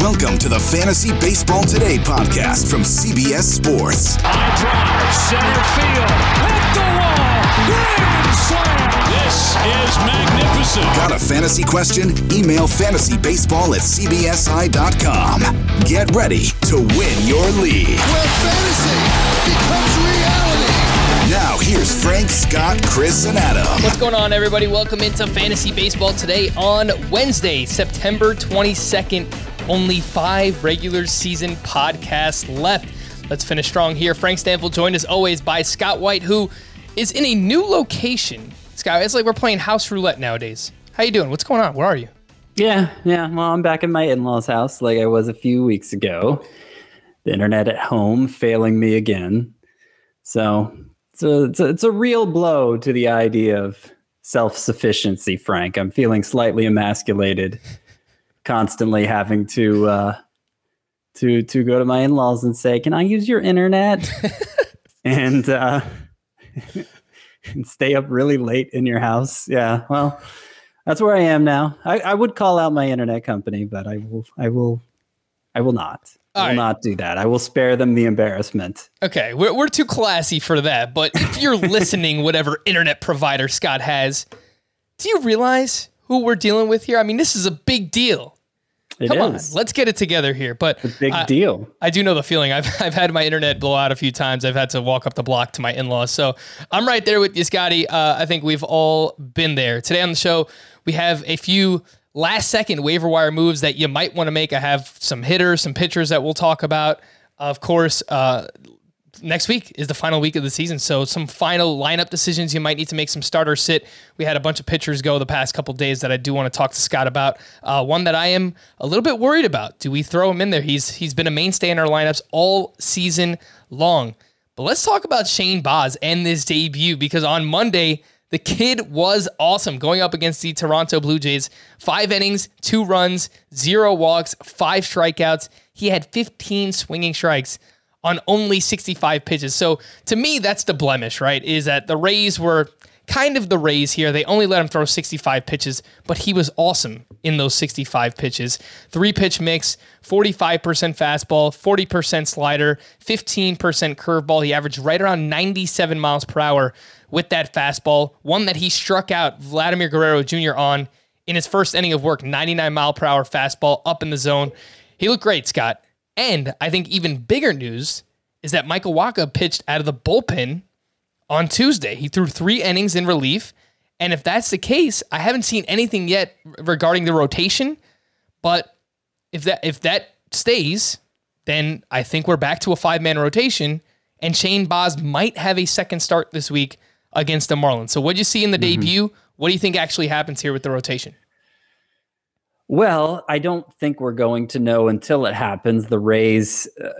Welcome to the Fantasy Baseball Today podcast from CBS Sports. High drive, center field, hit the wall, grand slam. This is magnificent. Got a fantasy question? Email fantasybaseball at cbsi.com. Get ready to win your league. Where fantasy becomes reality. Now, here's Frank, Scott, Chris, and Adam. What's going on, everybody? Welcome into Fantasy Baseball today on Wednesday, September 22nd. Only five regular season podcasts left. Let's finish strong here. Frank Stampfl joined as always by Scott White, who is in a new location. Scott, it's like we're playing house roulette nowadays. How you doing? What's going on? Where are you? Yeah, yeah. Well, I'm back in my in-laws' house like I was a few weeks ago. The internet at home failing me again. So it's a, it's a, it's a real blow to the idea of self-sufficiency, Frank. I'm feeling slightly emasculated, constantly having to uh, to to go to my in-laws and say, "Can I use your internet?" and uh, and stay up really late in your house. Yeah, well, that's where I am now. I, I would call out my internet company, but I will I will I will not. I will right. not do that. I will spare them the embarrassment. Okay, we're, we're too classy for that. But if you're listening, whatever internet provider Scott has, do you realize who we're dealing with here? I mean, this is a big deal. It Come is on, let's get it together here. But big I- deal. I do know the feeling. I've, I've had my internet blow out a few times. I've had to walk up the block to my in laws. So I'm right there with you, Scotty. Uh, I think we've all been there. Today on the show, we have a few last second waiver wire moves that you might want to make. I have some hitters, some pitchers that we'll talk about. Of course, uh, next week is the final week of the season. So some final lineup decisions. You might need to make some starter sit. We had a bunch of pitchers go the past couple days that I do want to talk to Scott about. Uh, one that I am a little bit worried about. Do we throw him in there? He's he's been a mainstay in our lineups all season long. But let's talk about Shane Baz and this debut because on Monday the kid was awesome going up against the Toronto Blue Jays. Five innings, two runs, zero walks, five strikeouts. He had 15 swinging strikes on only 65 pitches. So to me, that's the blemish, right? Is that the Rays were kind of the Rays here. They only let him throw 65 pitches, but he was awesome in those 65 pitches. Three pitch mix, 45% fastball, 40% slider, 15% curveball. He averaged right around 97 miles per hour with that fastball, one that he struck out Vladimir Guerrero Jr. on in his first inning of work, 99 mile per hour fastball up in the zone. He looked great, Scott. And I think even bigger news is that Michael Wacha pitched out of the bullpen on Tuesday. He threw three innings in relief. And if that's the case, I haven't seen anything yet regarding the rotation. But if that if that stays, then I think we're back to a five man rotation. And Shane Baz might have a second start this week against the Marlins. So what do you see in the mm-hmm. debut? What do you think actually happens here with the rotation? Well, I don't think we're going to know until it happens. The Rays, uh,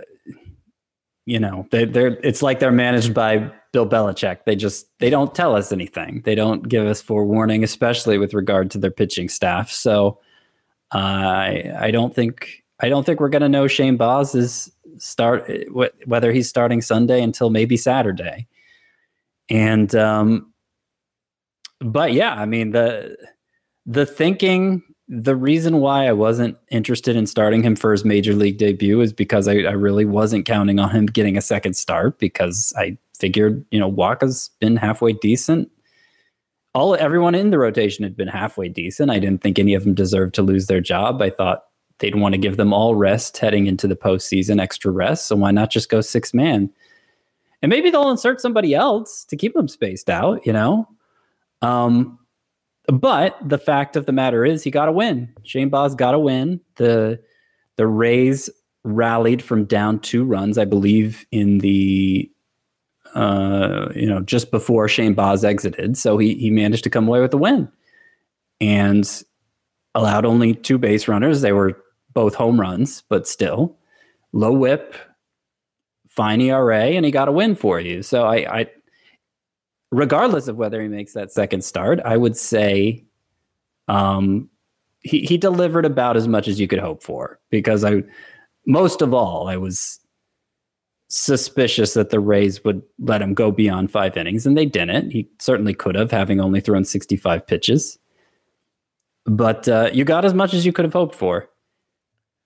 you know, they, they're it's like they're managed by Bill Belichick. They just they don't tell us anything. They don't give us forewarning, especially with regard to their pitching staff. So uh, I I don't think I don't think we're going to know Shane Baz is start whether he's starting Sunday until maybe Saturday. And um, but yeah, I mean the the thinking the reason why I wasn't interested in starting him for his major league debut is because I, I really wasn't counting on him getting a second start because I figured, you know, Wacha's been halfway decent. All everyone in the rotation had been halfway decent. I didn't think any of them deserved to lose their job. I thought they'd want to give them all rest heading into the postseason, extra rest. So why not just go six man? And maybe they'll insert somebody else to keep them spaced out, you know? Um, but the fact of the matter is, he got a win. Shane Baz got a win. The the Rays rallied from down two runs, I believe, in the uh, you know just before Shane Baz exited. So he he managed to come away with a win, and allowed only two base runners. They were both home runs, but still low whip, fine ERA, and he got a win for you. So I, I regardless of whether he makes that second start, I would say um, he he delivered about as much as you could hope for because I most of all I was suspicious that the Rays would let him go beyond five innings, and they didn't. He certainly could have, having only thrown 65 pitches. But uh, you got as much as you could have hoped for.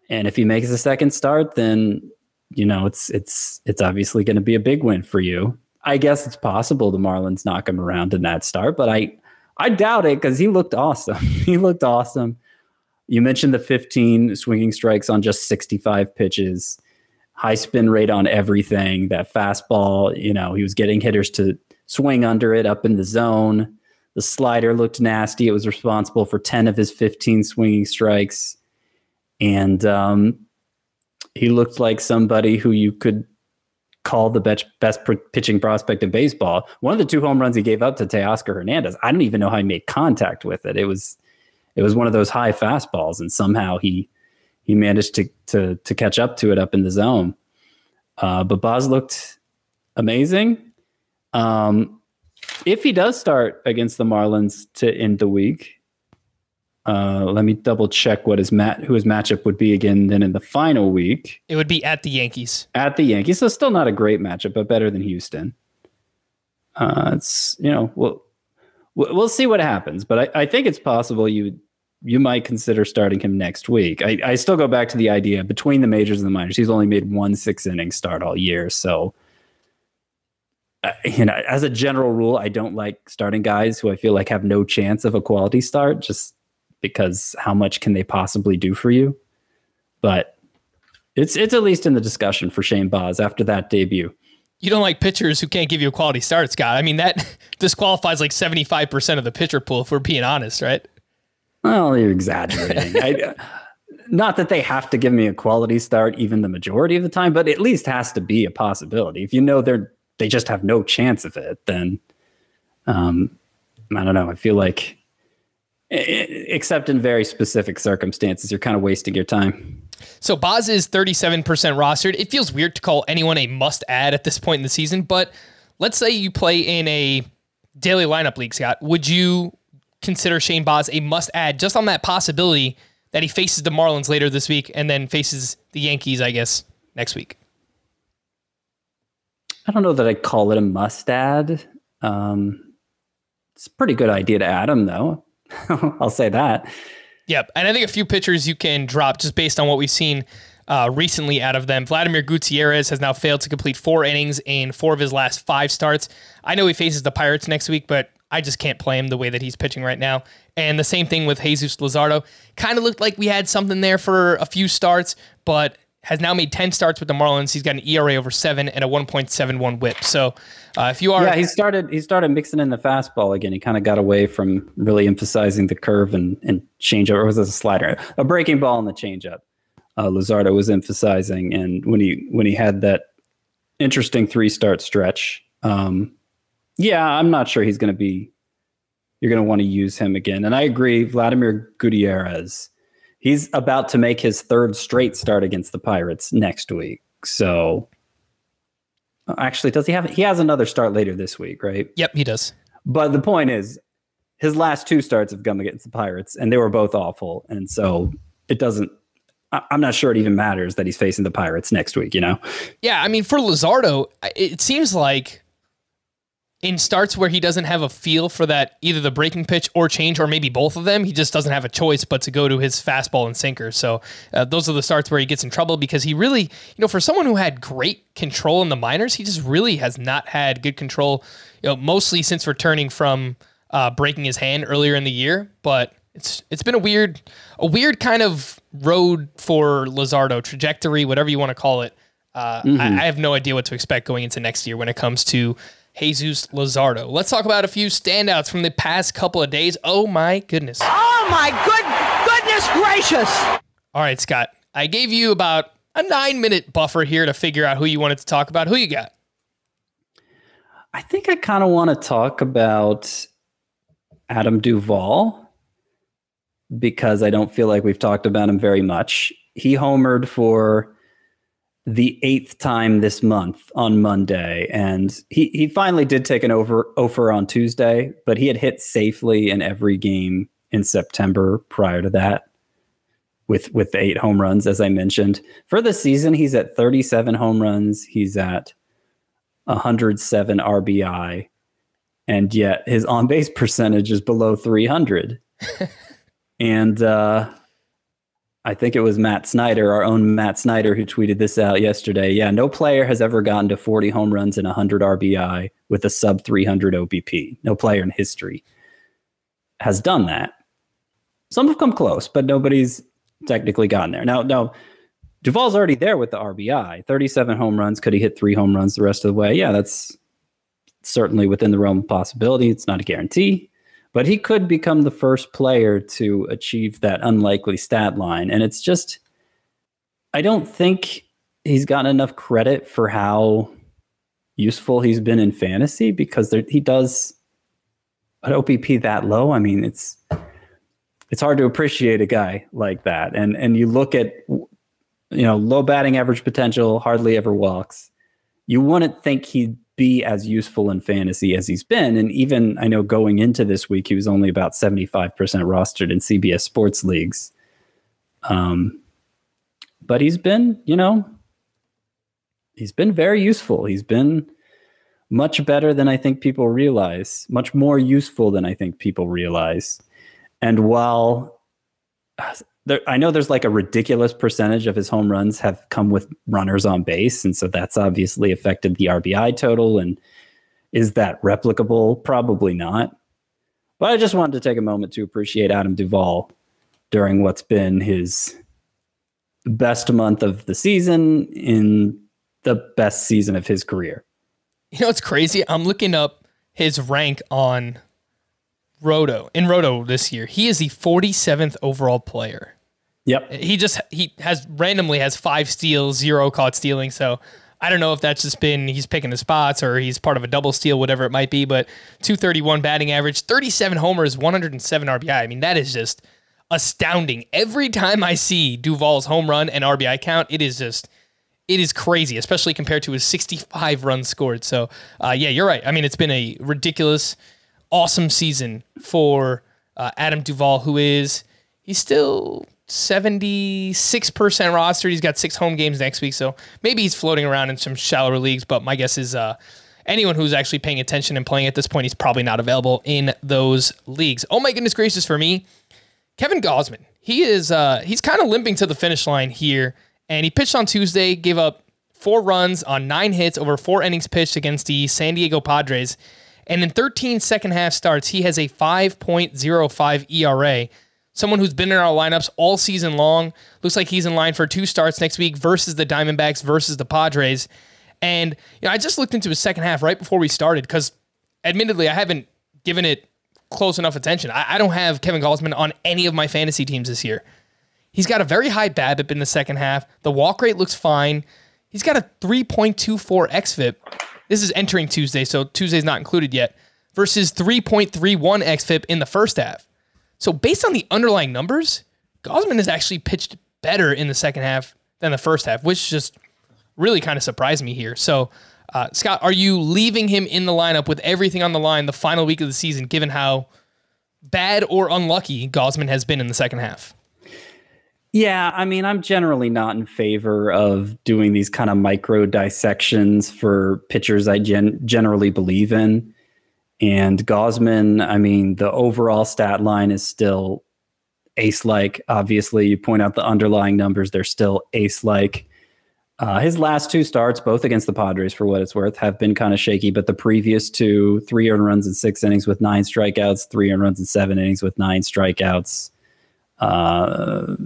And if he makes a second start, then you know it's it's it's obviously going to be a big win for you. I guess it's possible the Marlins knock him around in that start, but I I doubt it because he looked awesome. he looked awesome. You mentioned the 15 swinging strikes on just 65 pitches, high spin rate on everything. That fastball, you know, he was getting hitters to swing under it up in the zone. The slider looked nasty. It was responsible for 10 of his 15 swinging strikes. And um, he looked like somebody who you could call the best, best pitching prospect in baseball. One of the two home runs he gave up to Teoscar Hernandez, I don't even know how he made contact with it. It was it was one of those high fastballs, and somehow he he managed to to to catch up to it up in the zone. Uh, but Baz looked amazing. Um, if he does start against the Marlins to end the week, uh, let me double check what his mat who his matchup would be again. Then in the final week, it would be at the Yankees. At the Yankees, so still not a great matchup, but better than Houston. Uh, it's you know we'll we'll see what happens, but I, I think it's possible you you might consider starting him next week. I, I still go back to the idea between the majors and the minors, he's only made one six inning start all year, so you know, as a general rule, I don't like starting guys who I feel like have no chance of a quality start just because how much can they possibly do for you? But it's it's at least in the discussion for Shane Baz after that debut. You don't like pitchers who can't give you a quality start, Scott. I mean, that disqualifies like 75% of the pitcher pool, if we're being honest, right? Well, you're exaggerating. I, not that they have to give me a quality start even the majority of the time, but at least has to be a possibility. If you know they're they just have no chance of it, then um, I don't know. I feel like, except in very specific circumstances, you're kind of wasting your time. So Baz is 37% rostered. It feels weird to call anyone a must add at this point in the season, but let's say you play in a daily lineup league, Scott. Would you consider Shane Baz a must add just on that possibility that he faces the Marlins later this week and then faces the Yankees, I guess, next week? I don't know that I'd call it a must add. Um, it's a pretty good idea to add him, though. I'll say that. Yep. And I think a few pitchers you can drop just based on what we've seen uh, recently out of them. Vladimir Gutierrez has now failed to complete four innings in four of his last five starts. I know he faces the Pirates next week, but I just can't play him the way that he's pitching right now. And the same thing with Jesus Luzardo. Kind of looked like we had something there for a few starts, but has now made 10 starts with the Marlins. He's got an ERA over seven and a 1.71 whip. So uh, if you are. Yeah, he started, he started mixing in the fastball again. He kind of got away from really emphasizing the curve and, and changeup, or was it a slider? A breaking ball and the changeup. Uh, Luzardo was emphasizing. And when he, when he had that interesting three start stretch, um, yeah, I'm not sure he's going to be, you're going to want to use him again. And I agree, Vladimir Gutierrez he's about to make his third straight start against the Pirates next week. So actually, does he have he has another start later this week, right? Yep, he does. But the point is, his last two starts have come against the Pirates, and they were both awful. And so it doesn't. I'm not sure it even matters that he's facing the Pirates next week. You know? Yeah, I mean, for Luzardo, it seems like in starts where he doesn't have a feel for that either the breaking pitch or change or maybe both of them he just doesn't have a choice but to go to his fastball and sinker. So uh, those are the starts where he gets in trouble because he really you know for someone who had great control in the minors he just really has not had good control you know mostly since returning from uh, breaking his hand earlier in the year. But it's it's been a weird a weird kind of road for Luzardo trajectory whatever you want to call it. Uh, mm-hmm. I, I have no idea what to expect going into next year when it comes to Jesus Luzardo. Let's talk about a few standouts from the past couple of days. Oh my goodness. Oh my good goodness gracious. All right, Scott. I gave you about a nine minute buffer here to figure out who you wanted to talk about. Who you got? I think I kind of want to talk about Adam Duvall because I don't feel like we've talked about him very much. He homered for the eighth time this month on Monday. And he, he finally did take an over over on Tuesday, but he had hit safely in every game in September prior to that with with the eight home runs, as I mentioned. For the season, he's at 37 home runs. He's at 107 RBI. And yet his on base percentage is below 300. and uh I think it was Matt Snyder, our own Matt Snyder, who tweeted this out yesterday. Yeah, no player has ever gotten to 40 home runs and 100 RBI with a sub 300 OBP. No player in history has done that. Some have come close, but nobody's technically gotten there. Now, now Duvall's already there with the RBI. 37 home runs. Could he hit three home runs the rest of the way? Yeah, that's certainly within the realm of possibility. It's not a guarantee but he could become the first player to achieve that unlikely stat line. And it's just, I don't think he's gotten enough credit for how useful he's been in fantasy because there, he does an OBP that low. I mean, it's it's hard to appreciate a guy like that. And and you look at you know low batting average potential, hardly ever walks. You wouldn't think he'd be as useful in fantasy as he's been. And even I know going into this week, he was only about 75% rostered in CBS sports leagues. Um, but he's been, you know, he's been very useful. He's been much better than I think people realize, much more useful than I think people realize. And while there, I know there's like a ridiculous percentage of his home runs have come with runners on base, and so that's obviously affected the RBI total. And is that replicable? Probably not. But I just wanted to take a moment to appreciate Adam Duvall during what's been his best month of the season in the best season of his career. You know, it's crazy. I'm looking up his rank on Roto in Roto this year. He is the 47th overall player. Yep. He just he has randomly has five steals, zero caught stealing. So I don't know if that's just been he's picking the spots or he's part of a double steal, whatever it might be. But 231 batting average, 37 homers, 107 RBI. I mean, that is just astounding. Every time I see Duvall's home run and RBI count, it is just it is crazy, especially compared to his 65 runs scored. So uh, yeah, you're right. I mean, it's been a ridiculous, awesome season for uh, Adam Duvall, who is he's still 76% rostered. He's got six home games next week, so maybe he's floating around in some shallower leagues. But my guess is uh, anyone who's actually paying attention and playing at this point, he's probably not available in those leagues. Oh my goodness gracious for me, Kevin Gausman. He is uh, he's kind of limping to the finish line here, and he pitched on Tuesday, gave up four runs on nine hits over four innings pitched against the San Diego Padres. And in 13 second half starts, he has a 5.05 ERA someone who's been in our lineups all season long. Looks like he's in line for two starts next week versus the Diamondbacks versus the Padres. And you know, I just looked into his second half right before we started because, admittedly, I haven't given it close enough attention. I, I don't have Kevin Gausman on any of my fantasy teams this year. He's got a very high BABIP in the second half. The walk rate looks fine. He's got a 3.24 xFIP. This is entering Tuesday, so Tuesday's not included yet. Versus 3.31 xFIP in the first half. So based on the underlying numbers, Gausman has actually pitched better in the second half than the first half, which just really kind of surprised me here. So, uh, Scott, are you leaving him in the lineup with everything on the line the final week of the season, given how bad or unlucky Gausman has been in the second half? Yeah, I mean, I'm generally not in favor of doing these kind of micro dissections for pitchers I gen- generally believe in. And Gausman, I mean, the overall stat line is still ace like. Obviously, you point out the underlying numbers, they're still ace like. Uh, his last two starts, both against the Padres, for what it's worth, have been kind of shaky. But the previous two, three earned runs in six innings with nine strikeouts, three earned runs in seven innings with nine strikeouts. Uh,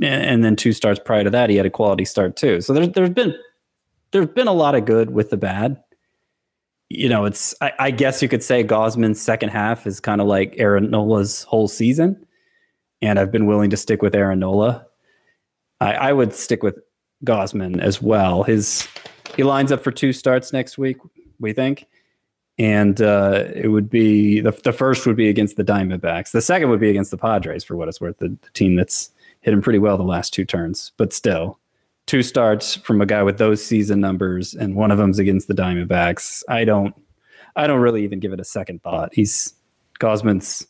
and then two starts prior to that, he had a quality start too. So there's there's been there's been a lot of good with the bad you know, it's I, I, guess you could say Gausman's second half is kind of like Aaron Nola's whole season, and I've been willing to stick with Aaron Nola. I, I would stick with Gosman as well. His he lines up for two starts next week, we think, and uh, it would be the the first would be against the Diamondbacks. The second would be against the Padres, for what it's worth, the, the team that's hit him pretty well the last two turns, but still two starts from a guy with those season numbers, and one of them's against the Diamondbacks. I don't, I don't really even give it a second thought. He's Gausman's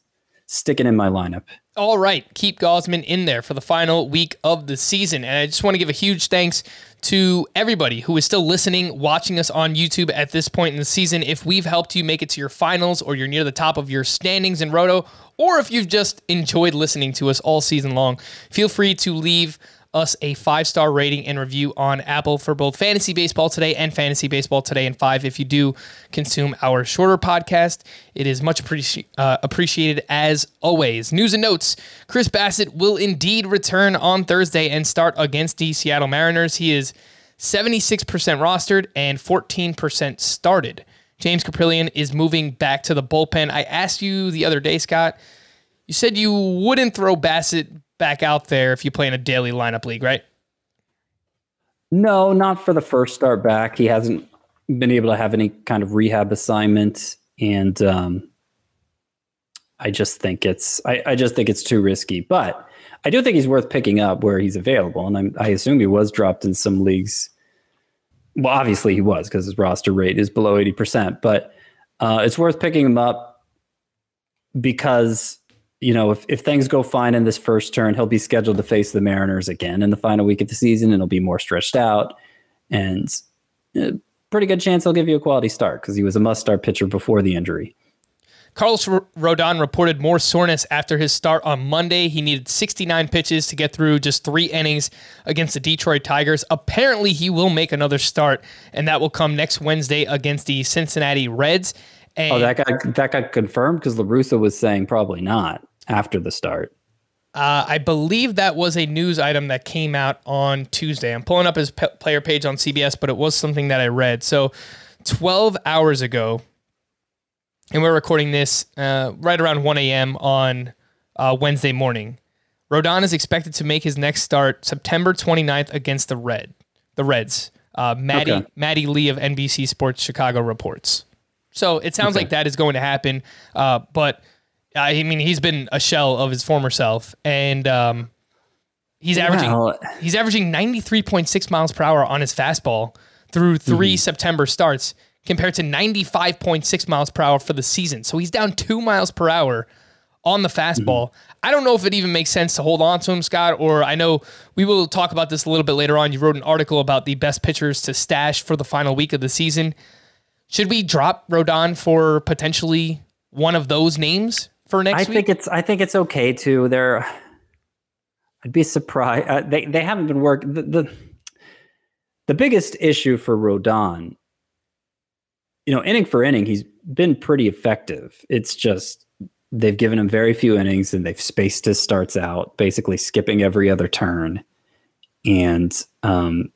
sticking in my lineup All right, keep Gausman in there for the final week of the season. And I just want to give a huge thanks to everybody who is still listening, watching us on YouTube at this point in the season. If we've helped you make it to your finals or you're near the top of your standings in Roto, or if you've just enjoyed listening to us all season long, feel free to leave us a five star rating and review on Apple for both Fantasy Baseball Today and Fantasy Baseball Today in five. If you do consume our shorter podcast, it is much appreci- uh, appreciated as always. News and notes Chris Bassitt will indeed return on Thursday and start against the Seattle Mariners. He is 76% rostered and 14% started. James Kaprielian is moving back to the bullpen. I asked you the other day, Scott. You said you wouldn't throw Bassitt back out there if you play in a daily lineup league, right? No, not for the first start back. He hasn't been able to have any kind of rehab assignment, and um, I just think it's I, I, just think it's too risky. But I do think he's worth picking up where he's available, and I'm, I assume he was dropped in some leagues. Well, obviously he was because his roster rate is below eighty percent, but uh, it's worth picking him up because you know, if, if things go fine in this first turn, he'll be scheduled to face the Mariners again in the final week of the season, and he'll be more stretched out. And a uh, pretty good chance he'll give you a quality start because he was a must start pitcher before the injury. Carlos Rodon reported more soreness after his start on Monday. He needed 69 pitches to get through just three innings against the Detroit Tigers. Apparently, he will make another start, and that will come next Wednesday against the Cincinnati Reds. And oh, that got that got confirmed because La Russa was saying probably not after the start. Uh, I believe that was a news item that came out on Tuesday. I'm pulling up his p- player page on CBS, but it was something that I read. So, 12 hours ago, and we're recording this uh, right around 1 a.m. on uh, Wednesday morning. Rodon is expected to make his next start September 29th against the Red, the Reds. Uh, Maddie okay. Maddie Lee of NBC Sports Chicago reports. So it sounds okay. like that is going to happen, uh, but I mean, he's been a shell of his former self, and um, he's averaging he's averaging ninety three point six miles per hour on his fastball through 3 mm-hmm. September starts, compared to ninety five point six miles per hour for the season. So he's down two miles per hour on the fastball. Mm-hmm. I don't know if it even makes sense to hold on to him, Scott. Or I know we will talk about this a little bit later on. You wrote an article about the best pitchers to stash for the final week of the season. Should we drop Rodon for potentially one of those names? For next I week? think it's I think it's okay too. They're I'd be surprised. Uh, they they haven't been working. The, the, the biggest issue for Rodon, you know, inning for inning, he's been pretty effective. It's just they've given him very few innings and they've spaced his starts out, basically skipping every other turn, and um,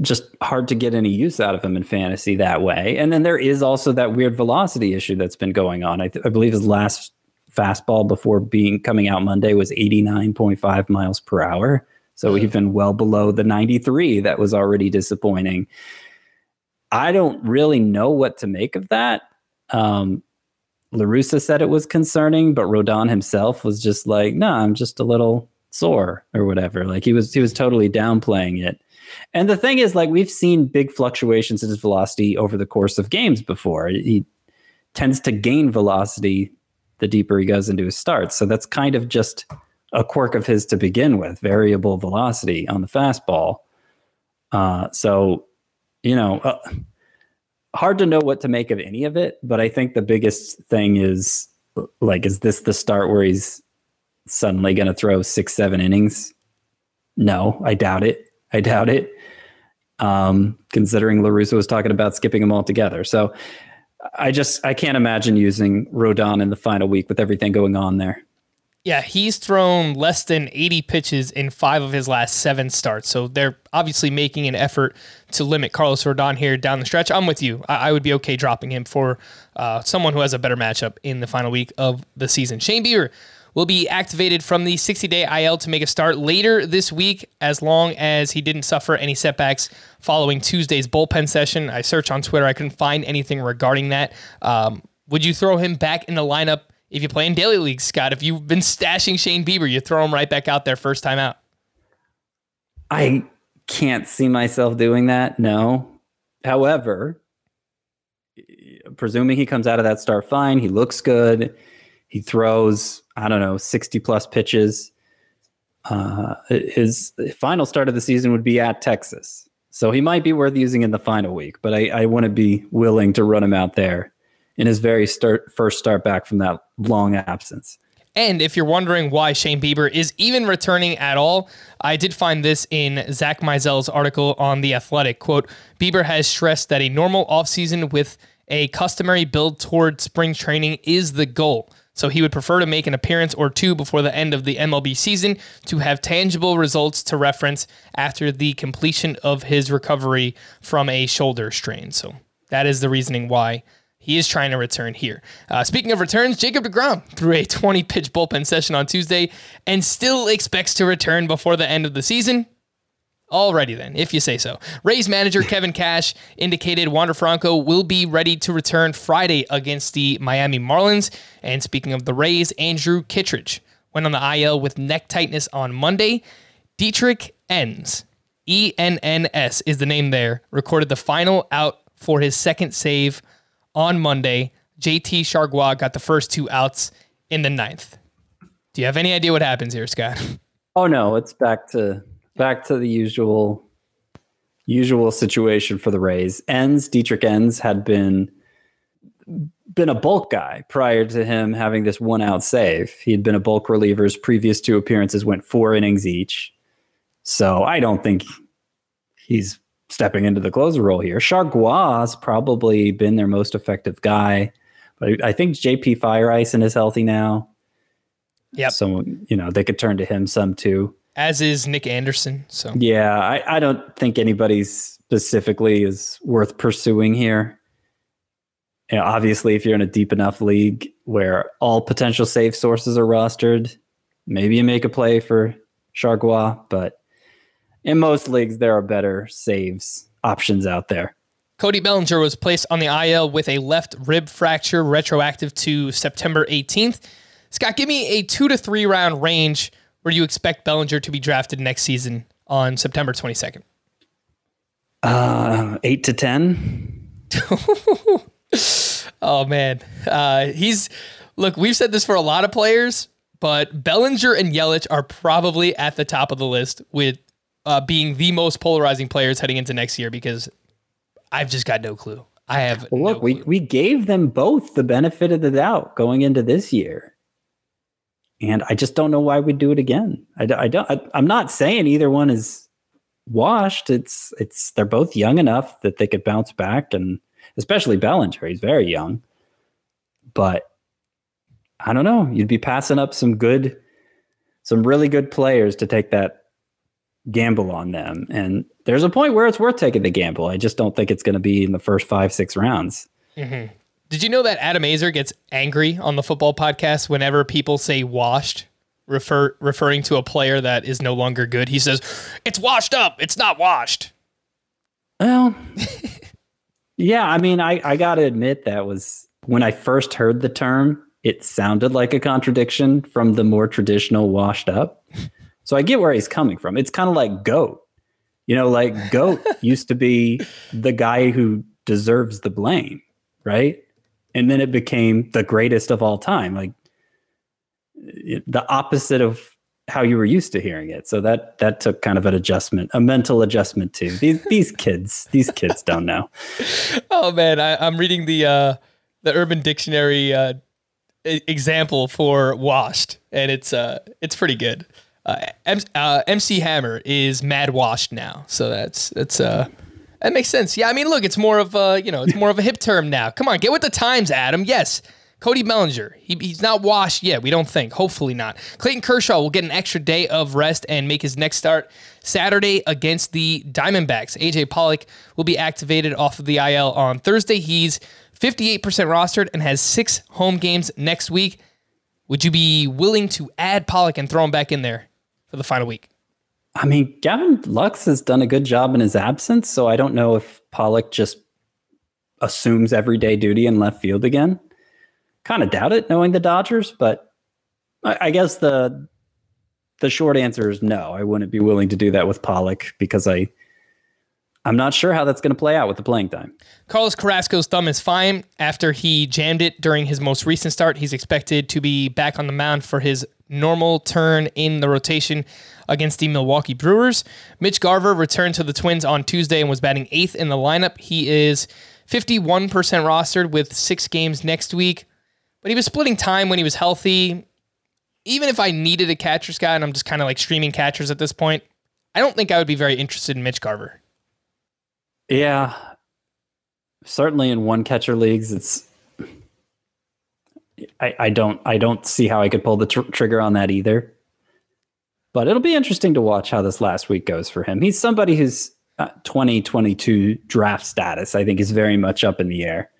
just hard to get any use out of him in fantasy that way. And then there is also that weird velocity issue that's been going on. I, th- I believe his last fastball before being coming out Monday was 89.5 miles per hour. So mm-hmm. even well below the 93 that was already disappointing. I don't really know what to make of that. Um, La Russa said it was concerning, but Rodon himself was just like, "No, nah, I'm just a little sore or whatever." Like he was he was totally downplaying it. And the thing is, like, we've seen big fluctuations in his velocity over the course of games before. He tends to gain velocity the deeper he goes into his starts. So that's kind of just a quirk of his to begin with variable velocity on the fastball. Uh, so, you know, uh, hard to know what to make of any of it. But I think the biggest thing is like, is this the start where he's suddenly going to throw six, seven innings? No, I doubt it. I doubt it. Um, considering La Russa was talking about skipping them altogether. So I just I can't imagine using Rodon in the final week with everything going on there. Yeah, he's thrown less than 80 pitches in five of his last seven starts. So they're obviously making an effort to limit Carlos Rodon here down the stretch. I'm with you. I, I would be okay dropping him for uh, someone who has a better matchup in the final week of the season. Shane Bieber will be activated from the 60 day IL to make a start later this week, as long as he didn't suffer any setbacks following Tuesday's bullpen session. I searched on Twitter, I couldn't find anything regarding that. Um, would you throw him back in the lineup if you play in daily leagues, Scott? If you've been stashing Shane Bieber, you throw him right back out there first time out. I can't see myself doing that. No. However, presuming he comes out of that start fine, he looks good He throws, I don't know, 60 plus pitches. Uh, his final start of the season would be at Texas. So he might be worth using in the final week, but I, I wouldn't be willing to run him out there in his very start, first start back from that long absence. And if you're wondering why Shane Bieber is even returning at all, I did find this in Zach Meisel's article on The Athletic. Quote, Bieber has stressed that a normal offseason with a customary build toward spring training is the goal. So he would prefer to make an appearance or two before the end of the MLB season to have tangible results to reference after the completion of his recovery from a shoulder strain. So that is the reasoning why he is trying to return here. Uh, speaking of returns, Jacob DeGrom threw a 20 pitch bullpen session on Tuesday and still expects to return before the end of the season. Alrighty then, if you say so. Rays manager Kevin Cash indicated Wander Franco will be ready to return Friday against the Miami Marlins. And speaking of the Rays, Andrew Kittredge went on the IL with neck tightness on Monday. Dietrich Enns, E N N S is the name there, recorded the final out for his second save on Monday. JT Chargois got the first two outs in the ninth. Do you have any idea what happens here, Scott? Oh no, it's back to back to the usual usual situation for the Rays. Enns, Dietrich Enns had been been a bulk guy prior to him having this one out save. He'd been a bulk reliever. His previous two appearances went four innings each. So I don't think he's stepping into the closer role here. Chargois probably been their most effective guy, but I think JP Feyereisen is healthy now. Yeah. So, you know, they could turn to him some too as is Nick Anderson. So yeah, I, I don't think anybody specifically is worth pursuing here. You know, obviously, if you're in a deep enough league where all potential save sources are rostered, maybe you make a play for Chargois. But in most leagues, there are better saves options out there. Cody Bellinger was placed on the IL with a left rib fracture retroactive to September 18th. Scott, give me a two to three round range where do you expect Bellinger to be drafted next season on September 22nd? Uh, eight to 10. oh, man. Uh, he's, look, we've said this for a lot of players, but Bellinger and Yelich are probably at the top of the list with uh, being the most polarizing players heading into next year because I've just got no clue. I have. Well, look, no we, we gave them both the benefit of the doubt going into this year and I just don't know why we'd do it again. I, I don't. I, I'm not saying either one is washed. It's it's they're both young enough that they could bounce back, and especially Bellinger, he's very young. But I don't know. You'd be passing up some good, some really good players to take that gamble on them. And there's a point where it's worth taking the gamble. I just don't think it's going to be in the first five, six rounds. Mm-hmm. Did you know that Adam Aizer gets angry on the football podcast whenever people say washed, refer referring to a player that is no longer good? He says, It's washed up, it's not washed. Well, yeah, I mean, I, I gotta admit that was when I first heard the term, it sounded like a contradiction from the more traditional washed up. So I get where he's coming from. It's kind of like goat. You know, like goat used to be the guy who deserves the blame, right? And then it became the greatest of all time like the opposite of how you were used to hearing it. So that that took kind of an adjustment a mental adjustment too. These these kids these kids don't know. Oh man I, am reading the uh the urban dictionary uh example for washed and it's uh it's pretty good. Uh, M- uh, MC Hammer is mad washed now, so that's that's uh that makes sense. Yeah, I mean, look, it's more of a you know, it's more of a hip term now. Come on, get with the times, Adam. Yes. Cody Bellinger, he, he's not washed yet. We don't think. Hopefully not. Clayton Kershaw will get an extra day of rest and make his next start Saturday against the Diamondbacks. AJ Pollock will be activated off of the IL on Thursday. He's 58% rostered and has six home games next week. Would you be willing to add Pollock and throw him back in there for the final week? I mean, Gavin Lux has done a good job in his absence, so I don't know if Pollock just assumes everyday duty in left field again. Kind of doubt it, knowing the Dodgers, but I, I guess the the short answer is no. I wouldn't be willing to do that with Pollock because I I'm not sure how that's going to play out with the playing time. Carlos Carrasco's thumb is fine after he jammed it during his most recent start. He's expected to be back on the mound for his normal turn in the rotation against the Milwaukee Brewers. Mitch Garver returned to the Twins on Tuesday and was batting eighth in the lineup. He is 51% rostered with six games next week, but he was splitting time when he was healthy. Even if I needed a catcher's guy and I'm just kind of like streaming catchers at this point, I don't think I would be very interested in Mitch Garver. Yeah, certainly in one catcher leagues, it's. I, I don't I don't see how I could pull the tr- trigger on that either. But it'll be interesting to watch how this last week goes for him. He's somebody who's uh, 2022 draft status. I think is very much up in the air.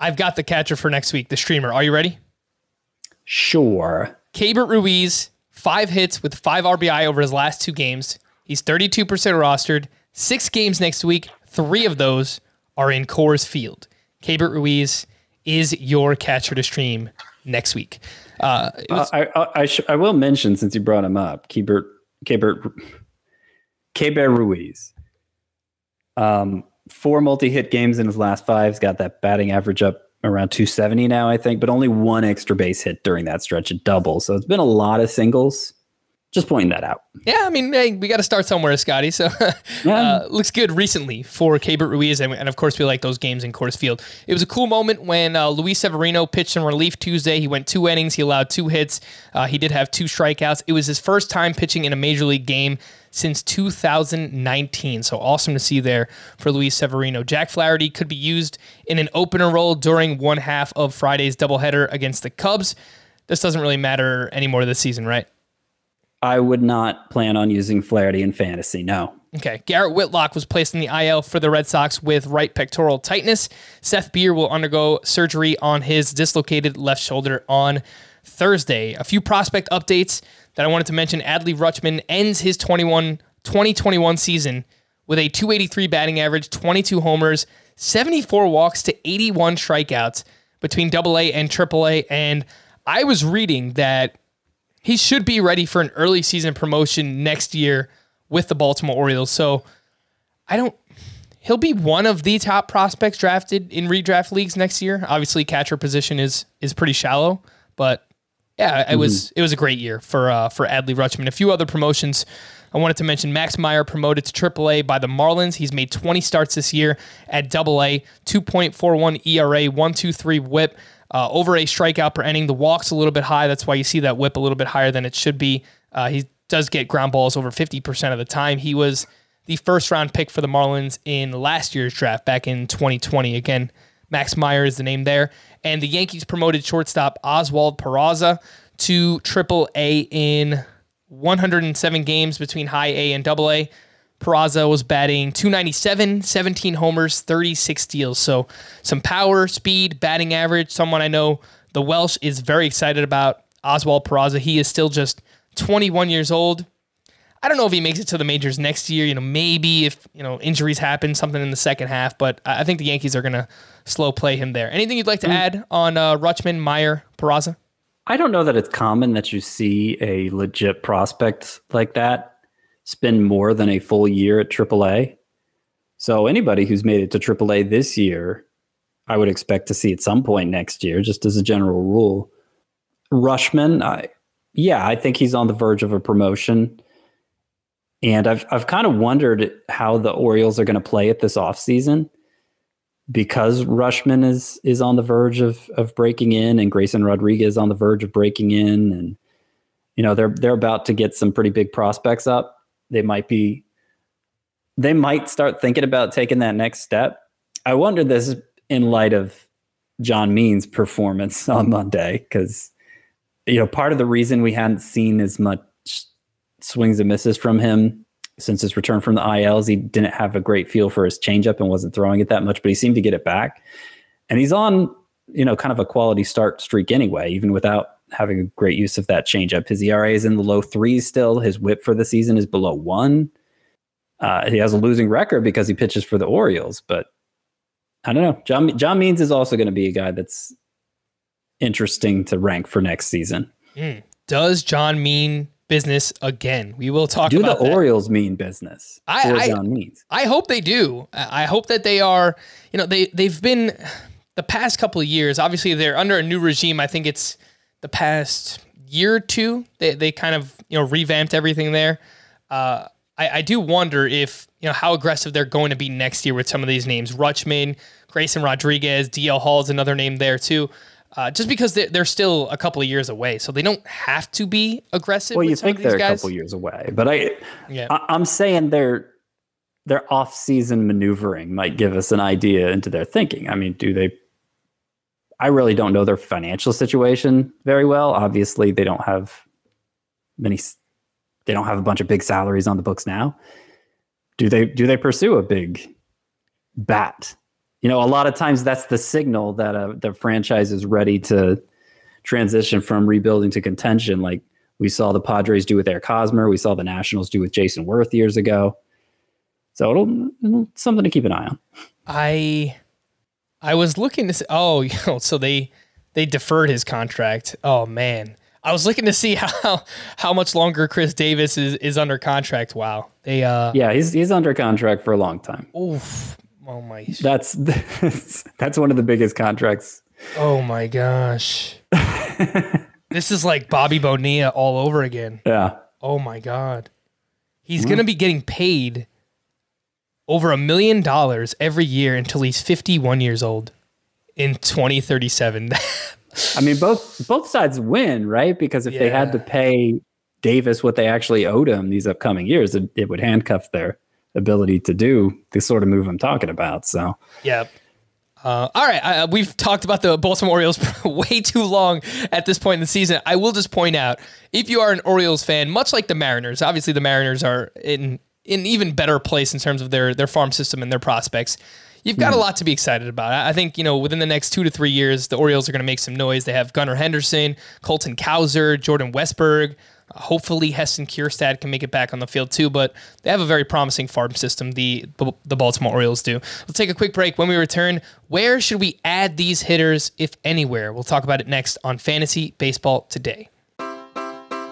I've got the catcher for next week, the streamer. Are you ready? Sure. Keibert Ruiz, five hits with five RBI over his last two games. He's 32% rostered. Six games next week. Three of those are in Coors Field. Keibert Ruiz is your catcher to stream next week. Uh, was, uh, I I, I, sh- I, will mention since you brought him up, Keibert Keibert Keibert Ruiz. Um, four multi-hit games in his last five. He's got that batting average up around 270 now, I think, but only one extra base hit during that stretch, a double. So it's been a lot of singles. Just pointing that out. Yeah, I mean, hey, we got to start somewhere, Scotty. So uh, looks good recently for Keibert Ruiz, and, and, of course we like those games in Coors Field. It was a cool moment when uh, Luis Severino pitched in relief Tuesday. He went two innings, he allowed two hits, uh, he did have two strikeouts. It was his first time pitching in a major league game since 2019. So awesome to see there for Luis Severino. Jack Flaherty could be used in an opener role during one half of Friday's doubleheader against the Cubs. This doesn't really matter anymore this season, right? I would not plan on using Flaherty in fantasy. No. Okay. Garrett Whitlock was placed in the IL for the Red Sox with right pectoral tightness. Seth Beer will undergo surgery on his dislocated left shoulder on Thursday. A few prospect updates that I wanted to mention. Adley Rutschman ends his 21, 2021 season with a 283 batting average, 22 homers, 74 walks to 81 strikeouts between AA and AAA. And I was reading that he should be ready for an early season promotion next year with the Baltimore Orioles. So I don't. He'll be one of the top prospects drafted in redraft leagues next year. Obviously, catcher position is is pretty shallow, but yeah, it mm-hmm. was it was a great year for uh, for Adley Rutschman. A few other promotions. I wanted to mention Max Meyer promoted to AAA by the Marlins. He's made 20 starts this year at AA, 2.41 ERA, 123 WHIP uh, over a strikeout per inning. The walk's a little bit high. That's why you see that whip a little bit higher than it should be. Uh, he does get ground balls over 50% of the time. He was the first round pick for the Marlins in last year's draft back in 2020. Again, Max Meyer is the name there. And the Yankees promoted shortstop Oswald Peraza to Triple A in 107 games between High A and Double A. Peraza was batting 297, 17 homers, 36 steals. So some power, speed, batting average. Someone I know the Welsh is very excited about. Oswald Peraza. He is still just 21 years old. I don't know if he makes it to the majors next year. You know, maybe if you know injuries happen, something in the second half. But I think the Yankees are going to slow play him there. Anything you'd like to mm. add on uh, Rutschman, Meyer, Peraza? I don't know that it's common that you see a legit prospect like that spend more than a full year at AAA. So anybody who's made it to AAA this year, I would expect to see at some point next year, just as a general rule. Rutschman, I, yeah, I think he's on the verge of a promotion. And I've I've kind of wondered how the Orioles are going to play it this offseason because Rutschman is is on the verge of of breaking in and Grayson Rodriguez on the verge of breaking in and you know they're they're about to get some pretty big prospects up they might be they might start thinking about taking that next step. I wonder this in light of John Means' performance on Monday, because you know part of the reason we hadn't seen as much swings and misses from him since his return from the IL is he didn't have a great feel for his changeup and wasn't throwing it that much, but he seemed to get it back. And he's on, you know, kind of a quality start streak anyway, even without having a great use of that changeup. His ERA is in the low threes still. His whip for the season is below one. Uh, he has a losing record because he pitches for the Orioles, but I don't know. John John Means is also going to be a guy that's interesting to rank for next season. Mm. Does John Mean business again. We will talk Do about the that. Orioles mean business? I- I- John means. I hope they do. I I hope that they are. You know, they they've been the past couple of years. Obviously, they're under a new regime. I think it's the past year or two. They they kind of you know revamped everything there. Uh, I, I do wonder if you know how aggressive they're going to be next year with some of these names. Rutschman, Grayson Rodriguez, DL Hall is another name there too. Uh, just because they're, they're still a couple of years away, so they don't have to be aggressive. Well, with you think these they're a couple years away, but I, Yeah. I I'm saying their their off season maneuvering might give us an idea into their thinking. I mean, do they? I really don't know their financial situation very well. Obviously, they don't have many. They don't have a bunch of big salaries on the books now. Do they? Do they pursue a big bat? You know, a lot of times that's the signal that a, the franchise is ready to transition from rebuilding to contention. Like we saw the Padres do with Eric Hosmer, we saw the Nationals do with Jayson Werth years ago. So it'll, it'll something to keep an eye on. I I was looking to see, oh, you know, so they they deferred his contract. Oh man. I was looking to see how how much longer Chris Davis is, is under contract. Wow. They uh Yeah, he's he's under contract for a long time. oof. Oh my That's that's one of the biggest contracts. oh my gosh. this is like Bobby Bonilla all over again. Yeah. Oh my god. He's gonna be getting paid over a million dollars every year until he's 51 years old in 2037. I mean both both sides win, right? Because if they had to pay Davis what they actually owed him these upcoming years, it, it would handcuff their ability to do the sort of move I'm talking about. So yeah. Uh, all right, uh, we've talked about the Baltimore Orioles way too long at this point in the season. I will just point out, if you are an Orioles fan, much like the Mariners, obviously the Mariners are in in even better place in terms of their their farm system and their prospects. You've got a hmm. lot to be excited about. I think you know within the next two to three years, the Orioles are going to make some noise. They have Gunnar Henderson, Colton Cowser, Jordan Westburg. Hopefully, Heston Kjerstad can make it back on the field too. But they have a very promising farm system. The the Baltimore Orioles do. Let's take a quick break. When we return, where should we add these hitters, if anywhere? We'll talk about it next on Fantasy Baseball Today.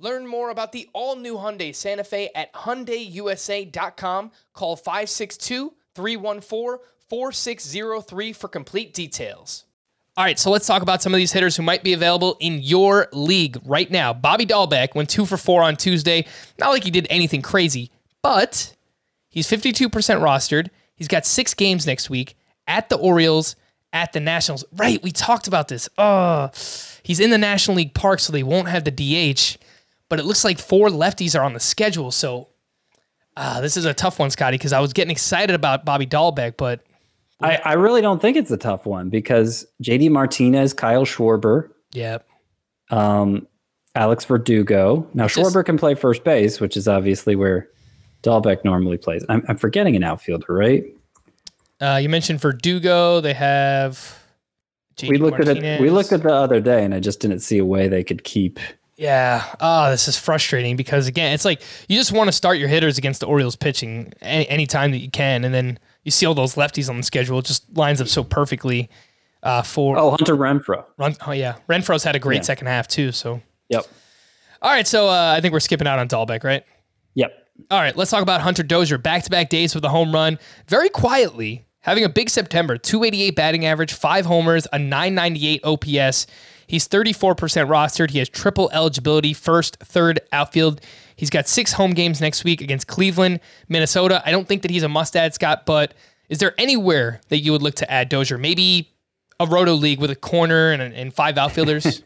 Learn more about the all-new Hyundai Santa Fe at hyundaiusa.com. Call 562-314-4603 for complete details. All right, so let's talk about some of these hitters who might be available in your league right now. Bobby Dalbec went two for four on Tuesday. Not like he did anything crazy, but he's 52% rostered. He's got six games next week at the Orioles, at the Nationals. Right, we talked about this. Oh, he's in the National League Park, so they won't have the DH. But it looks like four lefties are on the schedule. So uh, this is a tough one, Scotty, because I was getting excited about Bobby Dalbec, but I, I really don't think it's a tough one because JD Martinez, Kyle Schwarber, yeah. um, Alex Verdugo. Now It's just- Schwarber can play first base, which is obviously where Dalbec normally plays. I'm, I'm forgetting an outfielder, right? Uh, you mentioned Verdugo. They have. we JD looked at it. We looked at the other day, and I just didn't see a way they could keep. Yeah. Oh, this is frustrating because again, it's like you just want to start your hitters against the Orioles pitching any anytime that you can, and then you see all those lefties on the schedule. It just lines up so perfectly uh, for. Oh, Hunter Renfroe. Run, oh yeah, Renfroe's had a great Yeah. second half too. So Yep. all right, so uh, I think we're skipping out on Dalbec, right? Yep. All right, let's talk about Hunter Dozier. Back to back days with a home run. Very quietly, having a big September, 288 batting average, five homers, a 998 OPS. He's 34% rostered. He has triple eligibility, first, third outfield. He's got six home games next week against Cleveland, Minnesota. I don't think that he's a must add, Scott, but is there anywhere that you would look to add Dozier? Maybe a roto league with a corner and, and five outfielders?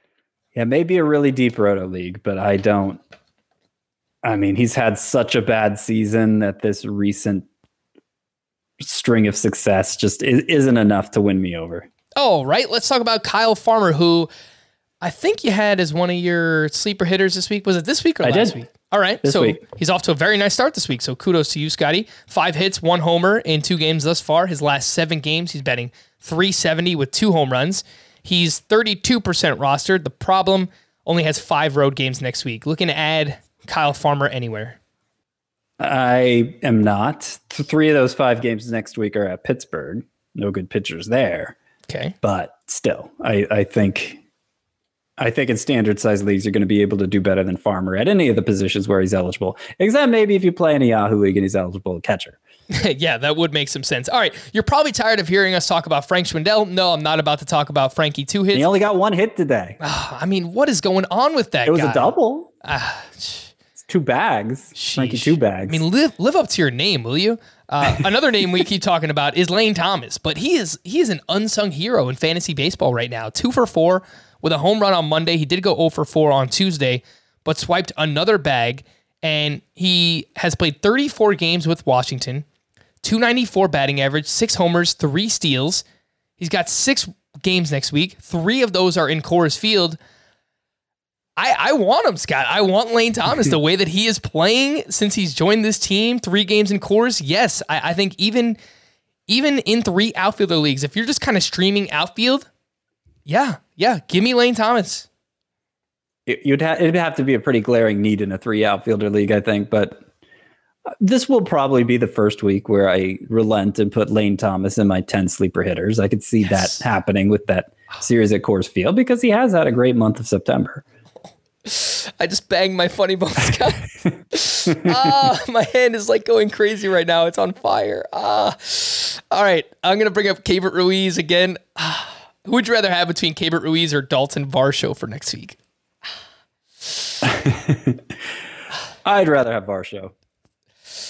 yeah, maybe a really deep roto league, but I don't. I mean, he's had such a bad season that this recent string of success just isn't enough to win me over. Oh, right. Let's talk about Kyle Farmer, who I think you had as one of your sleeper hitters this week. Was it this week or I last did. week? All right. This so week. he's off to a very nice start this week. So kudos to you, Scotty. Five hits, one homer in two games thus far. His last seven games, he's batting 370 with two home runs. He's 32% rostered. The problem only has five road games next week. Looking to add Kyle Farmer anywhere. I am not. Three of those five games next week are at Pittsburgh. No good pitchers there. Okay. But still, I, I think I think in standard size leagues you're going to be able to do better than Farmer at any of the positions where he's eligible. Except maybe if you play in a Yahoo league and he's eligible catcher. yeah, that would make some sense. All right. You're probably tired of hearing us talk about Frank Schwindel. No, I'm not about to talk about Frankie two hits. He only got one hit today. I mean, what is going on with that It was guy? a double. Ah, It's two bags. Frankie two bags. I mean, live live up to your name, will you? Uh, another name we keep talking about is Lane Thomas, but he is he is an unsung hero in fantasy baseball right now. Two for four with a home run on Monday. He did go 0 for 4 on Tuesday, but swiped another bag, and he has played 34 games with Washington, 294 batting average, six homers, three steals. He's got six games next week. Three of those are in Coors Field. I, I want him, Scott. I want Lane Thomas the way that he is playing since he's joined this team. Three games in Coors. Yes, I, I think even even in three outfielder leagues, if you're just kind of streaming outfield, yeah, yeah, give me Lane Thomas. It- you'd ha- it'd have to be a pretty glaring need in a three outfielder league, I think. But uh, this will probably be the first week where I relent and put Lane Thomas in my ten sleeper hitters. I could see Yes. that happening with that series at Coors Field because he has had a great month of September. I just banged my funny bone, Scott. ah, my hand is like going crazy right now. It's on fire. Ah, all right. I'm gonna bring up Keibert Ruiz again. Ah, who would you rather have between Keibert Ruiz or Dalton Varsho for next week? I'd rather have Varsho.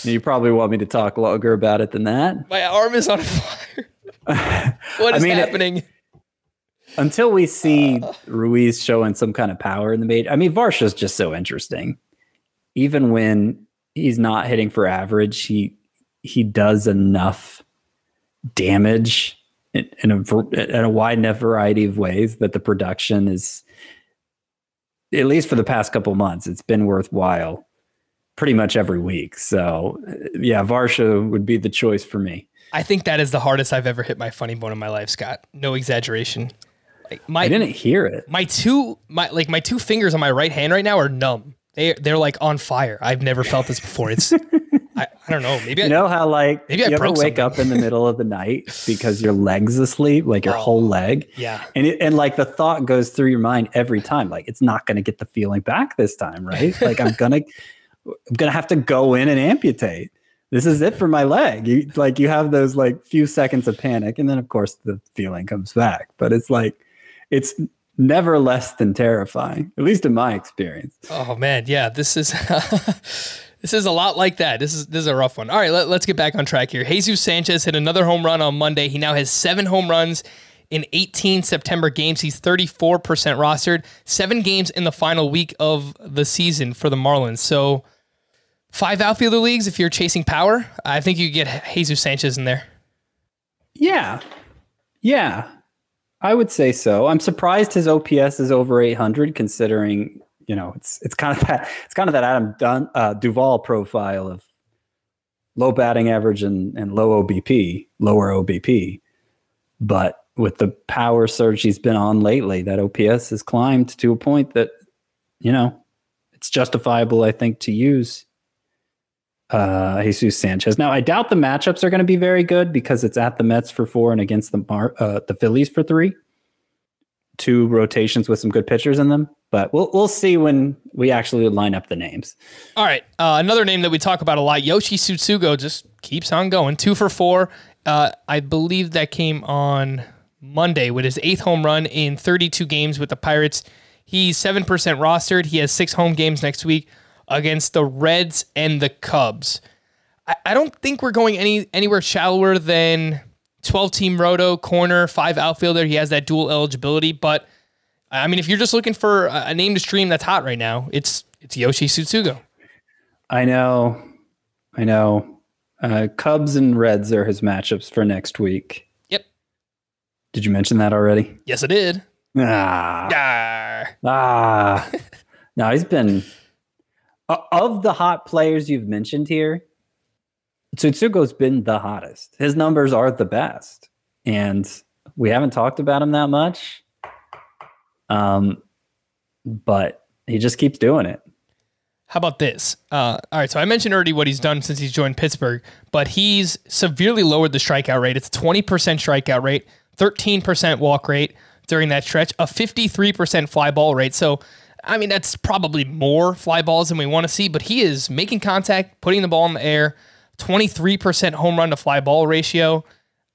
You probably want me to talk longer about it than that. My arm is on fire. what is I mean, it- happening? Until we see uh. Ruiz showing some kind of power in the major. I mean, Varsho's just so interesting. Even when he's not hitting for average, he he does enough damage in, in a in a wide enough variety of ways that the production is at least for the past couple months, it's been worthwhile pretty much every week. So uh, yeah, Varsha would be the choice for me. I think that is the hardest I've ever hit my funny bone in my life, Scott. No exaggeration. Like I didn't hear it. my two my like my two fingers on my right hand right now are numb. They they're like on fire. I've never felt this before. It's I, I don't know. Maybe You I, know how like Maybe I you ever wake something. up in the middle of the night because your leg's asleep, like your oh, whole leg. yeah. And it, and like the thought goes through your mind every time, like it's not going to get the feeling back this time, right? Like I'm gonna, I'm gonna have to go in and amputate. This is it for my leg. You like you have those like few seconds of panic, and then of course the feeling comes back. But it's like, it's never less than terrifying, at least in my experience. Oh man, yeah. This is this is a lot like that. This is this is a rough one. All right, let, let's get back on track here. Jesus Sanchez hit another home run on Monday. He now has seven home runs in 18 September games. He's 34% rostered. Seven games in the final week of the season for the Marlins. So five outfielder leagues. If you're chasing power, I think you get Jesus Sanchez in there. Yeah. Yeah. I would say so. I'm surprised his OPS is over 800 considering, you know, it's it's kind of that it's kind of that Adam Dunn, uh, Duvall profile of low batting average and, and low OBP, lower OBP. But with the power surge he's been on lately, that OPS has climbed to a point that, you know, it's justifiable, I think, to use uh, Jesus Sanchez. Now, I doubt the matchups are going to be very good because it's at the Mets for four and against the Mar- uh, the Phillies for three. Two rotations with some good pitchers in them, but we'll we'll see when we actually line up the names. All right. Uh, another name that we talk about a lot, Yoshi Tsutsugo, just keeps on going. Two for four Uh, I believe that came on Monday with his eighth home run in 32 games with the Pirates. He's 7% rostered. He has six home games next week against the Reds and the Cubs. I, I don't think we're going any anywhere shallower than 12 team roto, corner, five outfielder. He has that dual eligibility. But I mean, if you're just looking for a, name to stream that's hot right now, it's it's Yoshi Tsutsugo. I know. I know. Uh, Cubs and Reds are his matchups for next week. Yep. Did you mention that already? Yes, I did. Ah. Ah. Ah. no, he's been uh, of the hot players you've mentioned here. Tsutsugo's been the hottest. His numbers are the best, and we haven't talked about him that much. Um, but he just keeps doing it. How about this? Uh, all right, so I mentioned already what he's done since he's joined Pittsburgh, but he's severely lowered the strikeout rate. It's 20% strikeout rate, 13% walk rate during that stretch, a 53% fly ball rate. So, I mean, that's probably more fly balls than we want to see, but he is making contact, putting the ball in the air, 23% home run to fly ball ratio.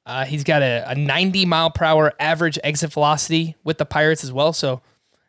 Uh, he's got a, a 90 mile per hour average exit velocity with the Pirates as well. So,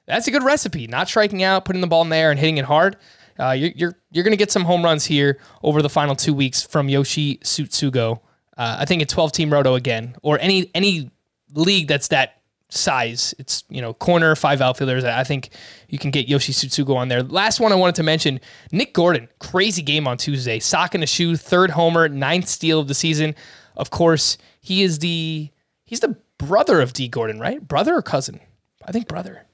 that's a good recipe. Not striking out, putting the ball in the air, and hitting it hard. Uh, you're you're, you're going to get some home runs here over the final two weeks from Yoshi Tsutsugo. Uh, I think a 12 team roto again, or any any league that's that size. It's you know corner five outfielders. I think you can get Yoshi Tsutsugo on there. Last one I wanted to mention: Nick Gordon, crazy game on Tuesday, sock in the shoe, third homer, ninth steal of the season. Of course, he is the he's the brother of Dee Gordon, right? Brother or cousin? I think brother.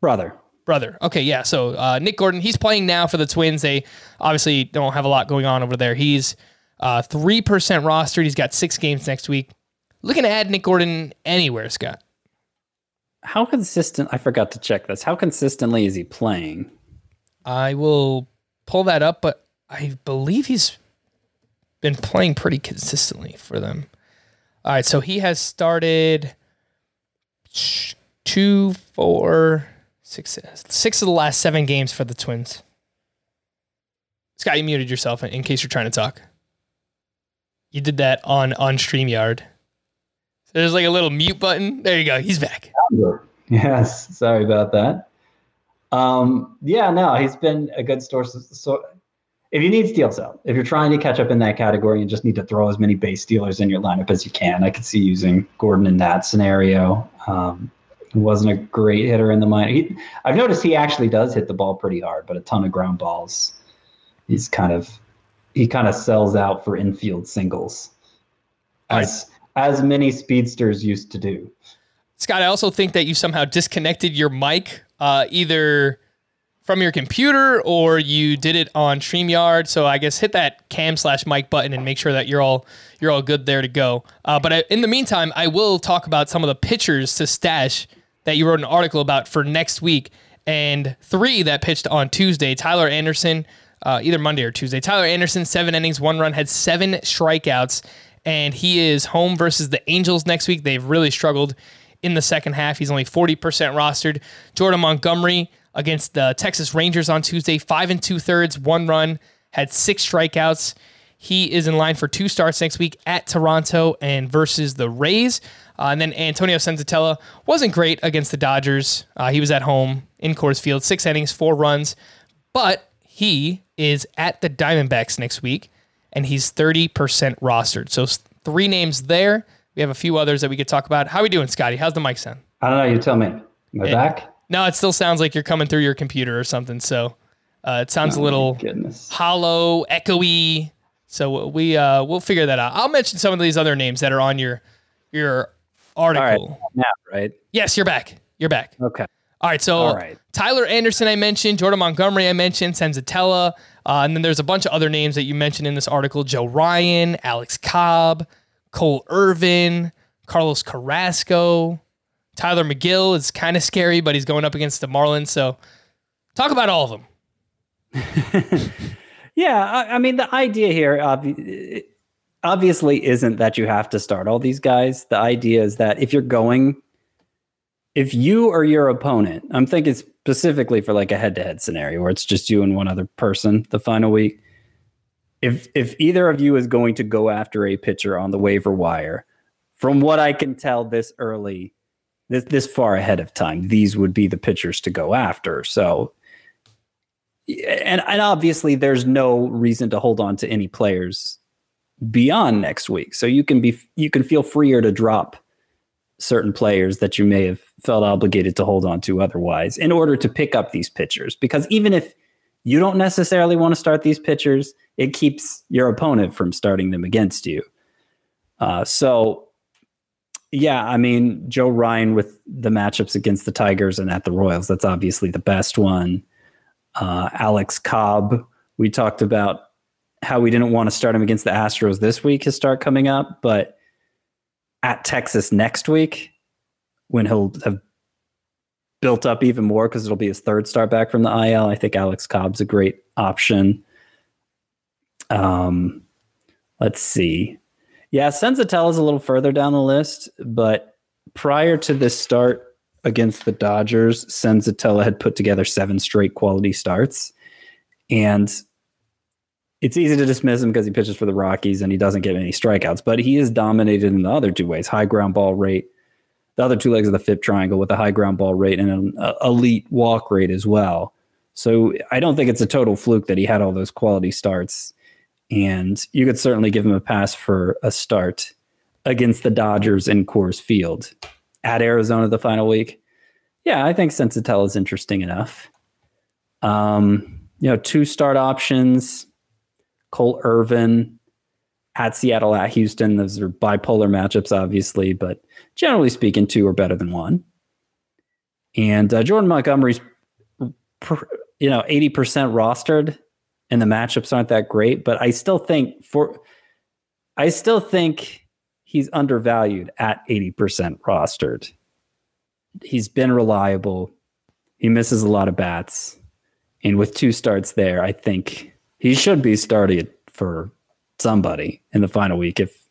Brother. Brother. Okay, yeah. So uh, Nick Gordon, he's playing now for the Twins. They obviously don't have a lot going on over there. He's uh, 3% rostered. He's got six games next week. Looking to add Nick Gordon anywhere, Scott. How consistent? I forgot to check this. How consistently is he playing? I will pull that up, but I believe he's been playing pretty consistently for them. All right, so he has started two, four, six, six of the last seven games for the Twins. Scott, you muted yourself in case you're trying to talk. You did that on on Streamyard. So there's like a little mute button. There you go. He's back. Yes, sorry about that. Um, yeah, no, he's been a good source. So, if you need steal sell, if you're trying to catch up in that category and just need to throw as many base stealers in your lineup as you can, I could see using Gordon in that scenario. Um, wasn't a great hitter in the minor. He, I've noticed he actually does hit the ball pretty hard, but a ton of ground balls. He's kind of he kind of sells out for infield singles, as as many speedsters used to do. Scott, I also think that you somehow disconnected your mic, uh, either from your computer or you did it on Streamyard. So I guess hit that cam slash mic button and make sure that you're all you're all good there to go. Uh, but I, in the meantime, I will talk about some of the pitchers to stash that you wrote an article about for next week, and three that pitched on Tuesday. Tyler Anderson, uh, either Monday or Tuesday. Tyler Anderson, seven innings, one run, had seven strikeouts, and he is home versus the Angels next week. They've really struggled in the second half. He's only 40% rostered. Jordan Montgomery against the Texas Rangers on Tuesday, five and two thirds, one run, had six strikeouts. He is in line for two starts next week at Toronto and versus the Rays. Uh, and then Antonio Senzatela wasn't great against the Dodgers. Uh, he was at home in Coors Field, six innings, four runs, but he is at the Diamondbacks next week, and he's 30% rostered. So three names there. We have a few others that we could talk about. How are we doing, Scotty? How's the mic sound? I don't know. You tell me. Am I It- back? No, it still sounds like you're coming through your computer or something. So uh, it sounds a Oh, little goodness. hollow, echoey. So we uh, we'll figure that out. I'll mention some of these other names that are on your your All right. article. Now, right? Yes, you're back. You're back. Okay. All right. So All right. Tyler Anderson, I mentioned. Jordan Montgomery, I mentioned. Senzatela, Uh, and then there's a bunch of other names that you mentioned in this article Joe Ryan, Alex Cobb, Cole Irvin, Carlos Carrasco. Tylor Megill is kind of scary, but he's going up against the Marlins. So talk about all of them. Yeah, I, I mean the idea here obvi- obviously isn't that you have to start all these guys. The idea is that if you're going, if you or your opponent, I'm thinking specifically for like a head-to-head scenario where it's just you and one other person the final week. If if either of you is going to go after a pitcher on the waiver wire, from what I can tell this early, this this far ahead of time, these would be the pitchers to go after. So and and obviously there's no reason to hold on to any players beyond next week. So you can be you can feel freer to drop certain players that you may have felt obligated to hold on to otherwise in order to pick up these pitchers because even if you don't necessarily want to start these pitchers, it keeps your opponent from starting them against you. Uh, so yeah, I mean Joe Ryan with the matchups against the Tigers and at the Royals, that's obviously the best one. Uh, Alex Cobb, we talked about how we didn't want to start him against the Astros this week, his start coming up, but at Texas next week, when he'll have built up even more because it'll be his third start back from the IL, I think Alex Cobb's a great option. Um, let's see. Yeah, Senzatela is a little further down the list, but prior to this start, against the Dodgers, Senzatela had put together seven straight quality starts. And it's easy to dismiss him because he pitches for the Rockies and he doesn't get any strikeouts, but he is dominated in the other two ways high ground ball rate, the other two legs of the FIP triangle with a high ground ball rate and an uh, elite walk rate as well. So I don't think it's a total fluke that he had all those quality starts. And you could certainly give him a pass for a start against the Dodgers in Coors Field at Arizona the final week. Yeah, I think Senzatela is interesting enough. Um, you know, two start options, Cole Irvin at Seattle at Houston. Those are bipolar matchups, obviously, but generally speaking, two are better than one. And uh, Jordan Montgomery's, you know, 80% rostered and the matchups aren't that great, but I still think for, I still think he's undervalued at 80% rostered. He's been reliable. He misses a lot of bats. And with two starts there, I think he should be started for somebody in the final week if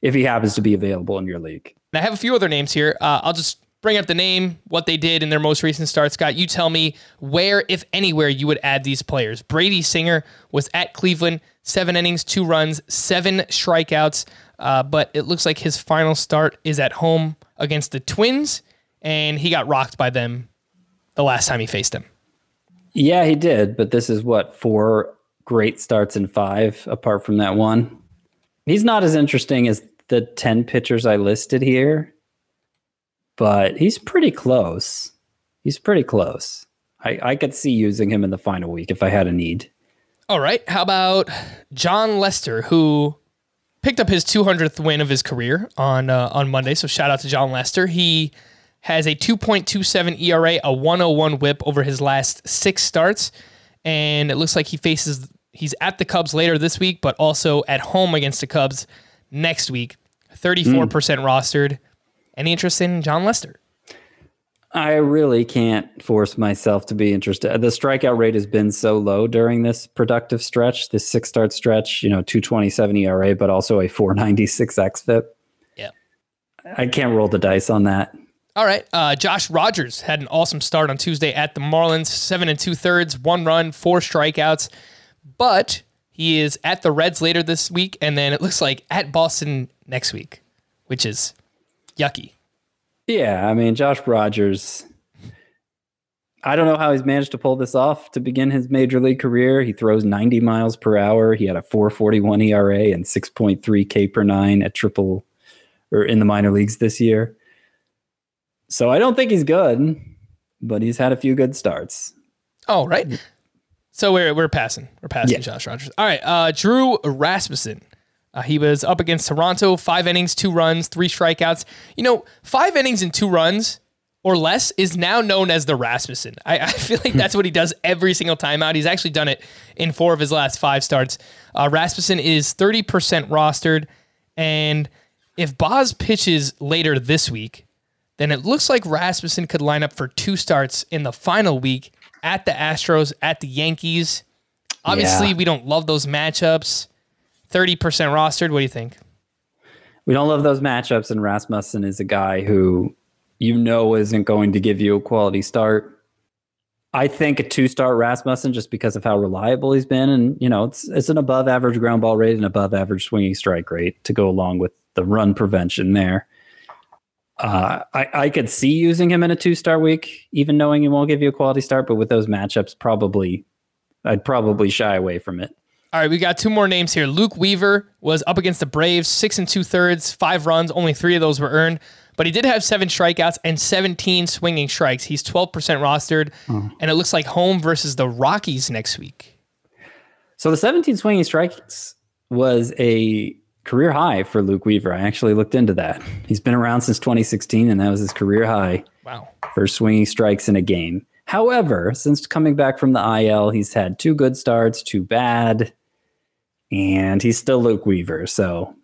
if he happens to be available in your league. I have a few other names here. Uh, I'll just bring up the name, what they did in their most recent start. Scott, you tell me where, if anywhere, you would add these players. Brady Singer was at Cleveland, seven innings, two runs, seven strikeouts. Uh, but it looks like his final start is at home against the Twins, and he got rocked by them the last time he faced them. Yeah, he did. But this is what four great starts in five, apart from that one. He's not as interesting as the 10 pitchers I listed here, but he's pretty close. He's pretty close. I, I could see using him in the final week if I had a need. All right. How about Jon Lester, who picked up his 200th win of his career on uh, on Monday. So shout out to Jon Lester. He has a 2.27 ERA, a 101 WHIP over his last six starts, and it looks like he faces he's at the Cubs later this week, but also at home against the Cubs next week. 34% mm. rostered. Any interest in Jon Lester? I really can't force myself to be interested. The strikeout rate has been so low during this productive stretch, this six start stretch, you know, 227 ERA, but also a 496 XFIP. Yeah. I can't roll the dice on that. All right. Uh, Josh Rogers had an awesome start on Tuesday at the Marlins, seven and two thirds, one run, four strikeouts. But he is at the Reds later this week, and then it looks like at Boston next week, which is yucky. Yeah, I mean Josh Rogers. I don't know how he's managed to pull this off to begin his major league career. He throws 90 miles per hour. He had a 441 ERA and 6.3 K per nine at triple or in the minor leagues this year. So I don't think he's good, but he's had a few good starts. Oh, right. So we're we're passing. We're passing yeah. Josh Rogers. All right. Uh, Drew Rasmussen uh, he was up against Toronto, five innings, two runs, three strikeouts. You know, five innings and two runs or less is now known as the Rasmussen. I, I feel like that's what he does every single time out. He's actually done it in four of his last five starts. Uh, Rasmussen is 30% rostered. And if Baz pitches later this week, then it looks like Rasmussen could line up for two starts in the final week at the Astros, at the Yankees. Obviously, yeah. we don't love those matchups. 30% rostered. What do you think? We don't love those matchups, and Rasmussen is a guy who you know isn't going to give you a quality start. I think a two-star Rasmussen just because of how reliable he's been, and you know it's it's an above-average ground ball rate and above-average swinging strike rate to go along with the run prevention there. Uh, I I could see using him in a two-star week, even knowing he won't give you a quality start, but with those matchups, probably I'd probably shy away from it. All right, we got two more names here. Luke Weaver was up against the Braves, six and two thirds, five runs, only three of those were earned. But he did have seven strikeouts and 17 swinging strikes. He's 12% rostered, and it looks like home versus the Rockies next week. So the 17 swinging strikes was a career high for Luke Weaver. I actually looked into that. He's been around since 2016, and that was his career high Wow. for swinging strikes in a game. However, since coming back from the IL, he's had two good starts, two bad, and he's still Luke Weaver. So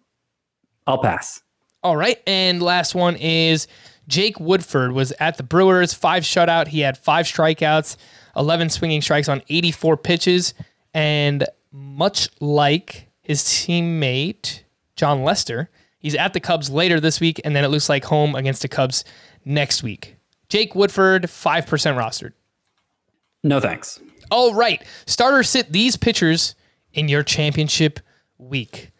I'll pass. All right, and last one is Jake Woodford was at the Brewers, five shutout. He had five strikeouts, 11 swinging strikes on 84 pitches, and much like his teammate Jon Lester, he's at the Cubs later this week, and then it looks like home against the Cubs next week. Jake Woodford, 5% rostered. No thanks. All right. Starter sit these pitchers in your championship week.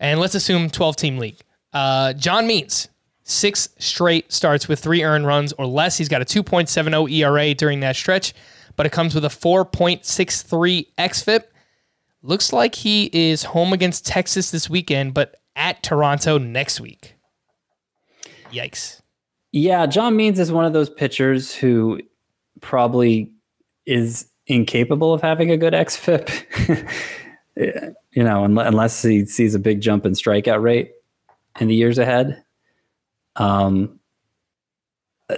And let's assume 12 team league. Uh, John Means, six straight starts with three earned runs or less. He's got a 2.70 ERA during that stretch, but it comes with a 4.63 XFIP. Looks like he is home against Texas this weekend, but at Toronto next week. Yikes. Yeah, John Means is one of those pitchers who probably is incapable of having a good XFIP. you know, unless he sees a big jump in strikeout rate in the years ahead. Um,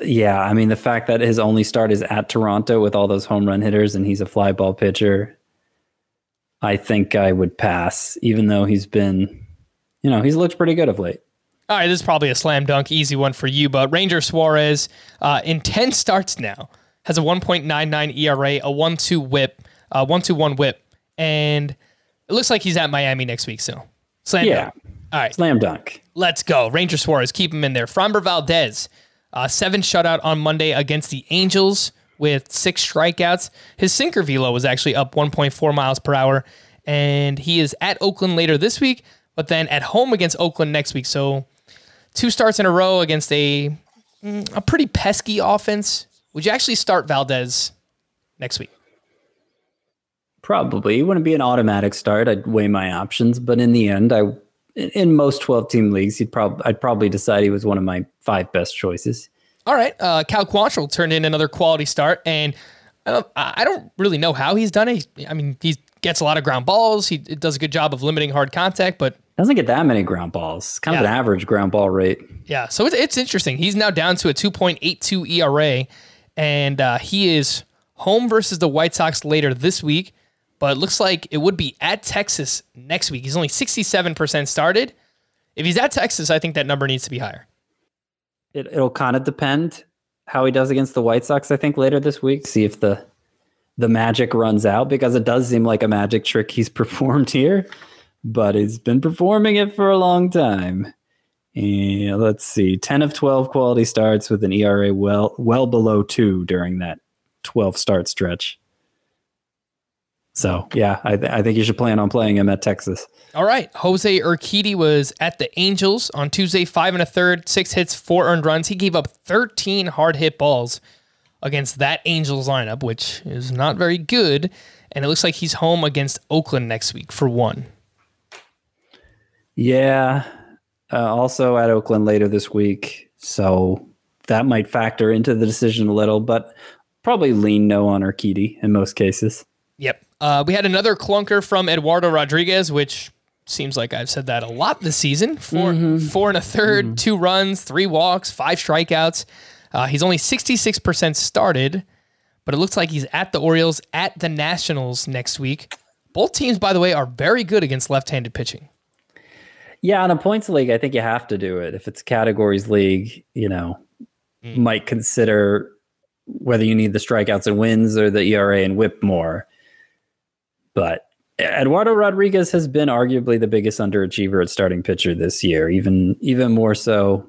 yeah, I mean the fact that his only start is at Toronto with all those home run hitters and he's a fly ball pitcher, I think I would pass, even though he's been, you know, he's looked pretty good of late. All right, this is probably a slam dunk, easy one for you. But Ranger Suarez, uh, in 10 starts now, has a 1.99 ERA, a 1 2 whip, uh, 1 2 1 whip. And it looks like he's at Miami next week. So, slam Yeah. dunk. All right, Slam dunk. let's go. Ranger Suarez, keep him in there. Framber Valdez, uh, seven shutout on Monday against the Angels with six strikeouts. His sinker velo was actually up 1.4 miles per hour. And he is at Oakland later this week, but then at home against Oakland next week. So, two starts in a row against a mm, a pretty pesky offense. Would you actually start Valdez next week? Probably. It wouldn't be an automatic start. I'd weigh my options, but in the end, I in- most 12 team leagues, he'd probably I'd probably decide he was one of my five best choices. All right, uh, Cal Quantrill turned in another quality start, and I don't, I don't really know how he's done it. I mean, he gets a lot of ground balls. He does a good job of limiting hard contact, but Doesn't get that many ground balls. It's kind of an average ground ball rate. Yeah, so it's, it's interesting. He's now down to a 2.82 ERA, and uh, he is home versus the White Sox later this week. But it looks like it would be at Texas next week. He's only 67% started. If he's at Texas, I think that number needs to be higher. It, it'll kind of depend how he does against the White Sox. I think later this week, see if the the magic runs out because it does seem like a magic trick he's performed here, but he's been performing it for a long time. And let's see, ten of twelve quality starts with an ERA well well below two during that twelve start stretch. So yeah, I, th- I think you should plan on playing him at Texas. All right. Jose Urquidy was at the Angels on Tuesday, five and a third, six hits, four earned runs. He gave up 13 hard hit balls against that Angels lineup, which is not very good. And it looks like he's home against Oakland next week for one. Yeah. Uh, also at Oakland later this week. So that might factor into the decision a little, but probably lean no on Urquidy in most cases. Yep. Uh, we had another clunker from Eduardo Rodriguez, which seems like I've said that a lot this season. 4 four and a 3rd two runs, three walks, five strikeouts. Uh, he's only 66% started, but it looks like he's at the Orioles, at the Nationals next week. Both teams, by the way, are very good against left handed pitching. Yeah, on a points league, I think you have to do it. If it's categories league, you know, might consider whether you need the strikeouts and wins or the ERA and whip more. But Eduardo Rodriguez has been arguably the biggest underachiever at starting pitcher this year, even even more so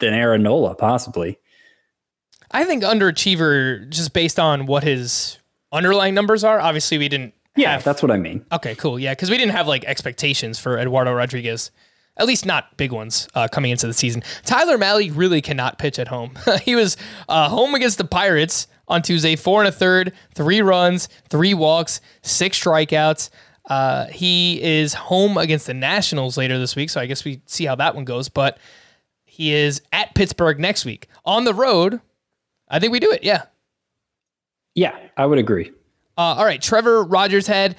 than Aaron Nola, possibly. I think underachiever just based on what his underlying numbers are. Obviously, we didn't. Yeah, have- that's what I mean. Okay, cool. Yeah, because we didn't have like expectations for Eduardo Rodriguez, at least not big ones uh, coming into the season. Tyler Mahle really cannot pitch at home. he was uh, home against the Pirates on Tuesday, four and a third, three runs, three walks, six strikeouts. Uh, he is home against the Nationals later this week, so I guess we see how that one goes. But he is at Pittsburgh next week on the road. I think we do it. Yeah. Yeah, I would agree. Uh, all right, Trevor Rogers had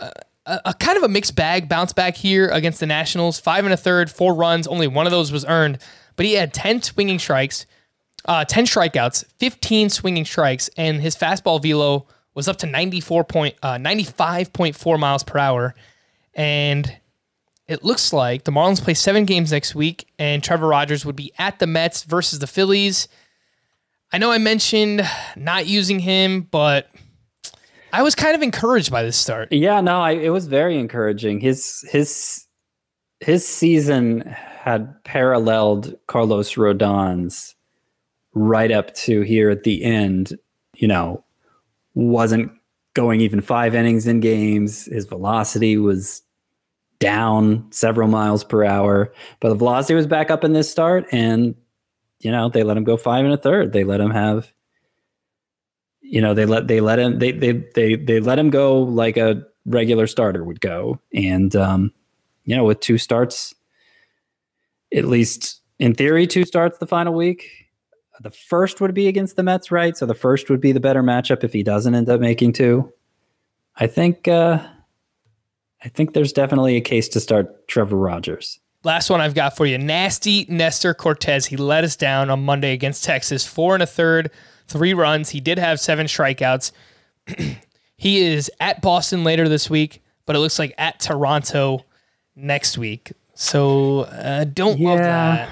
uh, a, a kind of a mixed bag bounce back here against the Nationals. Five and a third, four runs. Only one of those was earned, but he had ten swinging strikes, uh, ten strikeouts, fifteen swinging strikes, and his fastball velo was up to ninety four point uh, ninety five point four miles per hour, and it looks like the Marlins play seven games next week, and Trevor Rogers would be at the Mets versus the Phillies. I know I mentioned not using him, but I was kind of encouraged by this start. Yeah, no, I, it was very encouraging. His his his season had paralleled Carlos Rodon's right up to here at the end. You know, wasn't going even five innings in games. His velocity was down several miles per hour, but the velocity was back up in this start, and you know they let him go five and a third. They let him have you know they let they let him they they they they let him go like a regular starter would go and um you know with two starts at least in theory two starts the final week the first would be against the Mets right so the first would be the better matchup if he doesn't end up making two I think uh I think there's definitely a case to start Trevor Rogers Last one I've got for you. Nasty Nestor Cortes. He let us down on Monday against Texas. Four and a third, three runs. He did have seven strikeouts. he is at Boston later this week, but it looks like at Toronto next week. So uh, don't love that.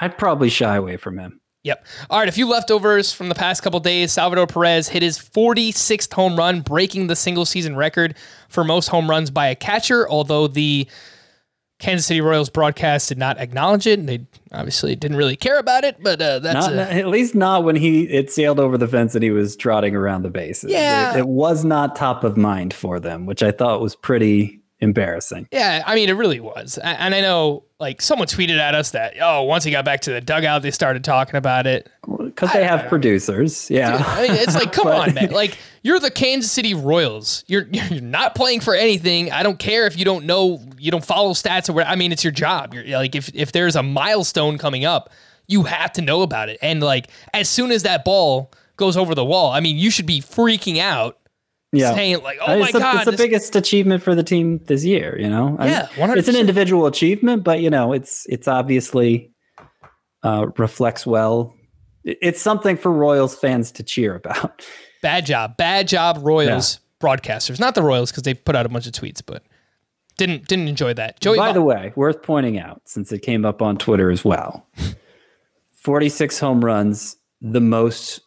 I'd probably shy away from him Yep. All right. A few leftovers from the past couple days. Salvador Perez hit his 46th home run, breaking the single season record for most home runs by a catcher. Although the Kansas City Royals broadcast did not acknowledge it, and they obviously didn't really care about it. But uh, that's not, uh, at least not when he it sailed over the fence and he was trotting around the bases. Yeah. it, it was not top of mind for them, which I thought was pretty embarrassing. yeah. I mean, it really was. And I know, like, someone tweeted at us that oh, once he got back to the dugout, they started talking about it. Because they have producers, yeah. I mean, it's like, come on, man. Like, you're the Kansas City Royals. You're you're not playing for anything. I don't care if you don't know, you don't follow stats or what. I mean, it's your job. You're like, if if there's a milestone coming up, you have to know about it. And like, as soon as that ball goes over the wall, I mean, you should be freaking out, yeah. saying like, oh my it's the, god, it's the biggest achievement for the team this year. You know, Yeah, it's an individual achievement, but you know, it's it's obviously uh, reflects well. It's something for Royals fans to cheer about. bad job, bad job, Royals broadcasters. Not the Royals because they put out a bunch of tweets, but didn't didn't enjoy that. Joey, By the way, worth pointing out since it came up on Twitter as well 46 home runs, the most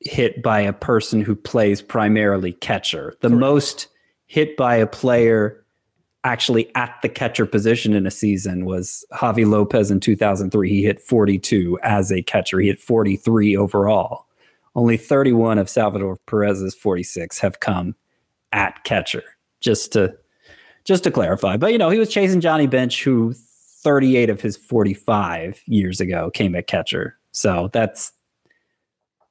hit by a person who plays primarily catcher, the most hit by a player actually at the catcher position in a season was Javy Lopez in 2003. He hit 42 as a catcher, he hit 43 overall. Only 31 of Salvador Perez's 46 have come at catcher. Just to just to clarify. But you know, he was chasing Johnny Bench, who 38 of his 45 years ago came at catcher. So that's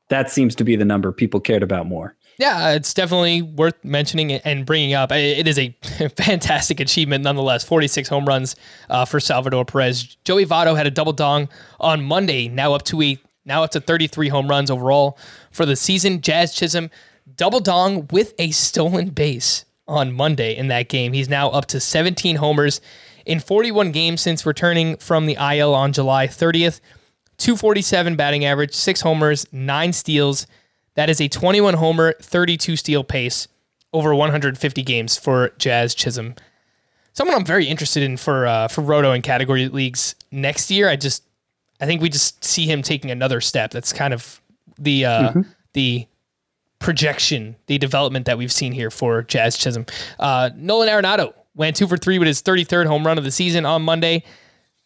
that seems to be the number people cared about more. Yeah, it's definitely worth mentioning and bringing up. It is a fantastic achievement nonetheless. 46 home runs uh, for Salvador Perez. Joey Votto had a double dong on Monday, now up to a now up to 33 home runs overall for the season. Jazz Chisholm double dong with a stolen base on Monday in that game. He's now up to 17 homers in 41 games since returning from the IL on July 30th. 247 batting average, six homers, nine steals. That is a 21 homer, 32 steal pace over 150 games for Jazz Chisholm. Someone I'm very interested in for uh, for Roto and category leagues next year. I just I think we just see him taking another step. That's kind of the uh, the projection, the development that we've seen here for Jazz Chisholm. Uh, Nolan Arenado went two for three with his 33rd home run of the season on Monday.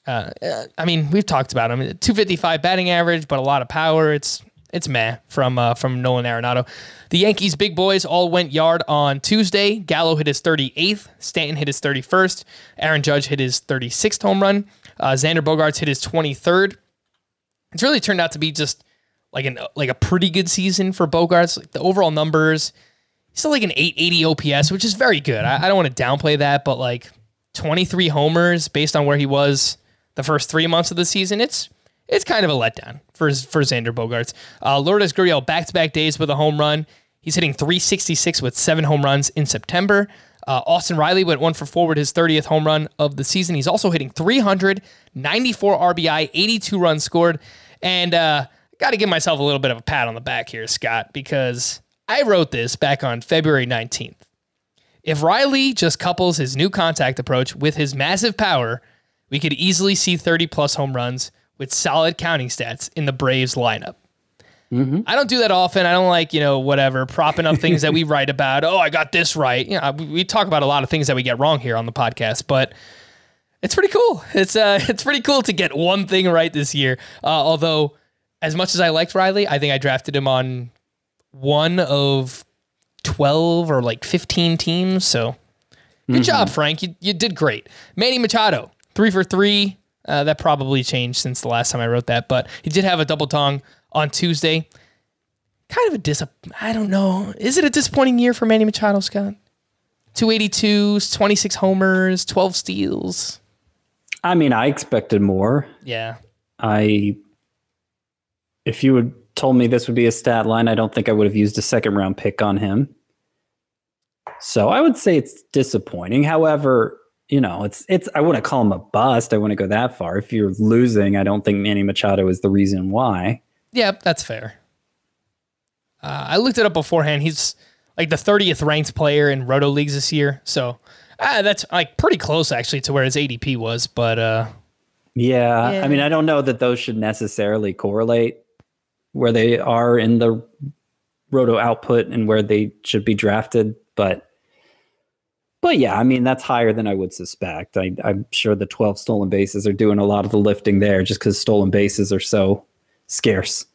Uh, uh, I mean, we've talked about him. 255 batting average, but a lot of power. It's it's meh from uh, from Nolan Arenado. The Yankees big boys all went yard on Tuesday. Gallo hit his 38th. Stanton hit his 31st. Aaron Judge hit his 36th home run. Uh, Xander Bogaerts hit his 23rd. It's really turned out to be just like an like a pretty good season for Bogaerts. Like the overall numbers, he's still like an 880 OPS, which is very good. I, I don't want to downplay that, but like 23 homers based on where he was the first three months of the season, it's it's kind of a letdown for for Xander Bogaerts. Uh, Lourdes Gurriel back to back days with a home run. He's hitting 366 with seven home runs in September. Uh, Austin Riley went one for four with his 30th home run of the season. He's also hitting 394 RBI, 82 runs scored, and uh, got to give myself a little bit of a pat on the back here, Scott, because I wrote this back on February 19th. If Riley just couples his new contact approach with his massive power, we could easily see 30 plus home runs with solid counting stats in the Braves lineup. I don't do that often. I don't like, you know, whatever, propping up things that we write about. Oh, I got this right. You know, we, talk about a lot of things that we get wrong here on the podcast, but it's pretty cool. It's uh it's pretty cool to get one thing right this year. Uh, although as much as I liked Riley, I think I drafted him on one of 12 or like 15 teams, so good job, Frank. You, you did great. Manny Machado, 3 for 3. Uh, that probably changed since the last time I wrote that, but he did have a double tongue on Tuesday. Kind of a dis. I don't know. Is it a disappointing year for Manny Machado, Scott? 282, 26 homers, 12 steals. I mean, I expected more. Yeah. I, if you had told me this would be a stat line, I don't think I would have used a second round pick on him. So I would say it's disappointing. However, you know, it's it's I wouldn't call him a bust. I wouldn't go that far. If you're losing, I don't think Manny Machado is the reason why. Yeah, that's fair. Uh, I looked it up beforehand. He's like the 30th ranked player in Roto leagues this year. So uh, that's like pretty close actually to where his ADP was. But uh, Yeah, Yeah. I mean, I don't know that those should necessarily correlate where they are in the roto output and where they should be drafted, but but yeah, I mean that's higher than I would suspect. I, I'm sure the 12 stolen bases are doing a lot of the lifting there, just because stolen bases are so scarce.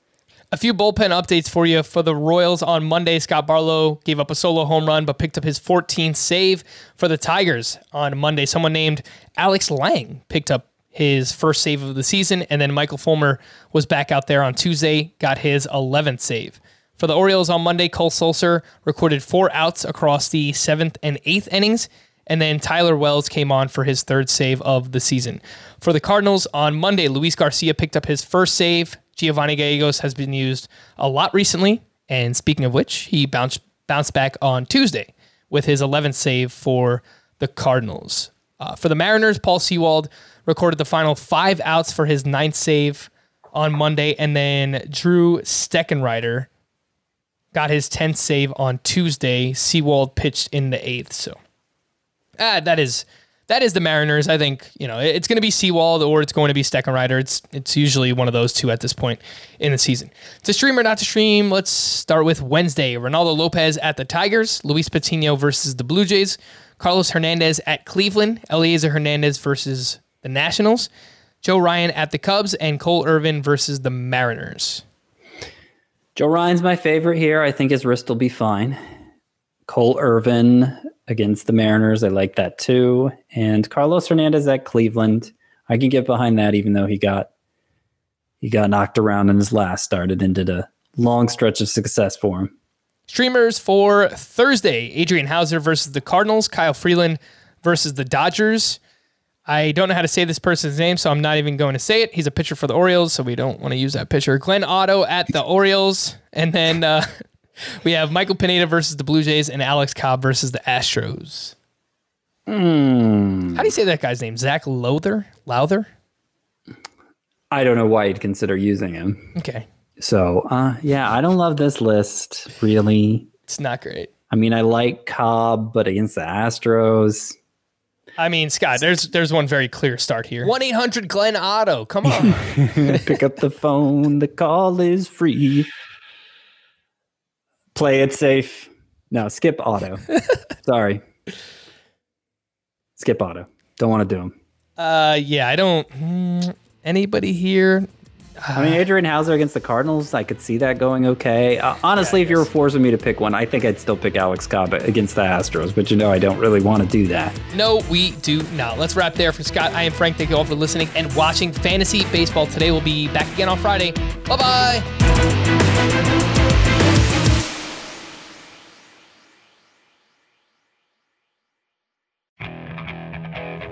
A few bullpen updates for you. For the Royals on Monday, Scott Barlow gave up a solo home run, but picked up his 14th save. For the Tigers on Monday, someone named Alex Lange picked up his first save of the season, and then Michael Fulmer was back out there on Tuesday, got his 11th save. For the Orioles on Monday, Cole Sulser recorded four outs across the seventh and eighth innings, and then Tyler Wells came on for his third save of the season. For the Cardinals on Monday, Luis Garcia picked up his first save. Giovanni Gallegos has been used a lot recently, and speaking of which, he bounced bounced back on Tuesday with his 11th save for the Cardinals. Uh, for the Mariners, Paul Sewald recorded the final five outs for his ninth save on Monday, and then Drew Steckenrider got his 10th save on Tuesday. Sewald pitched in the eighth, so ah, that is that is the Mariners. I think you know it's going to be Sewald or it's going to be Steckenrider. It's it's usually one of those two at this point in the season. To stream or not to stream, let's start with Wednesday. Reynaldo Lopez at the Tigers, Luis Patino versus the Blue Jays, Carlos Hernandez at Cleveland, Elieser Hernandez versus the Nationals, Joe Ryan at the Cubs, and Cole Irvin versus the Mariners. Joe Ryan's my favorite here. I think his wrist will be fine. Cole Irvin against the Mariners. I like that too. And Carlos Hernandez at Cleveland. I can get behind that, even though he got he got knocked around in his last start and ended a long stretch of success for him. Streamers for Thursday Adrian Houser versus the Cardinals, Kyle Freeland versus the Dodgers. I don't know how to say this person's name, so I'm not even going to say it. He's a pitcher for the Orioles, so we don't want to use that pitcher. Glenn Otto at the Orioles. And then uh, we have Michael Pineda versus the Blue Jays and Alex Cobb versus the Astros. Hmm. How do you say that guy's name? Zac Lowther? Lowther? I don't know why you'd consider using him. Okay. So, uh, yeah, I don't love this list really. It's not great. I mean, I like Cobb, but against the Astros, I mean, Scott, there's there's one very clear start here. 1 800 Glenn Otto. Come on. pick up the phone. The call is free. Play it safe. No, skip auto. Sorry. Skip auto. Don't want to do them. Uh, yeah, I don't. mm, anybody here? I mean, Adrian Houser against the Cardinals, I could see that going okay. Uh, honestly, if you were forcing me to pick one, I think I'd still pick Alex Cobb against the Astros, but you know I don't really want to do that. No, we do not. Let's wrap there for Scott. I am Frank. Thank you all for listening and watching Fantasy Baseball today. We'll be back again on Friday. Bye bye.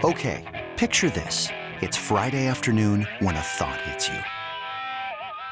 Okay, picture this. It's Friday afternoon when a thought hits you.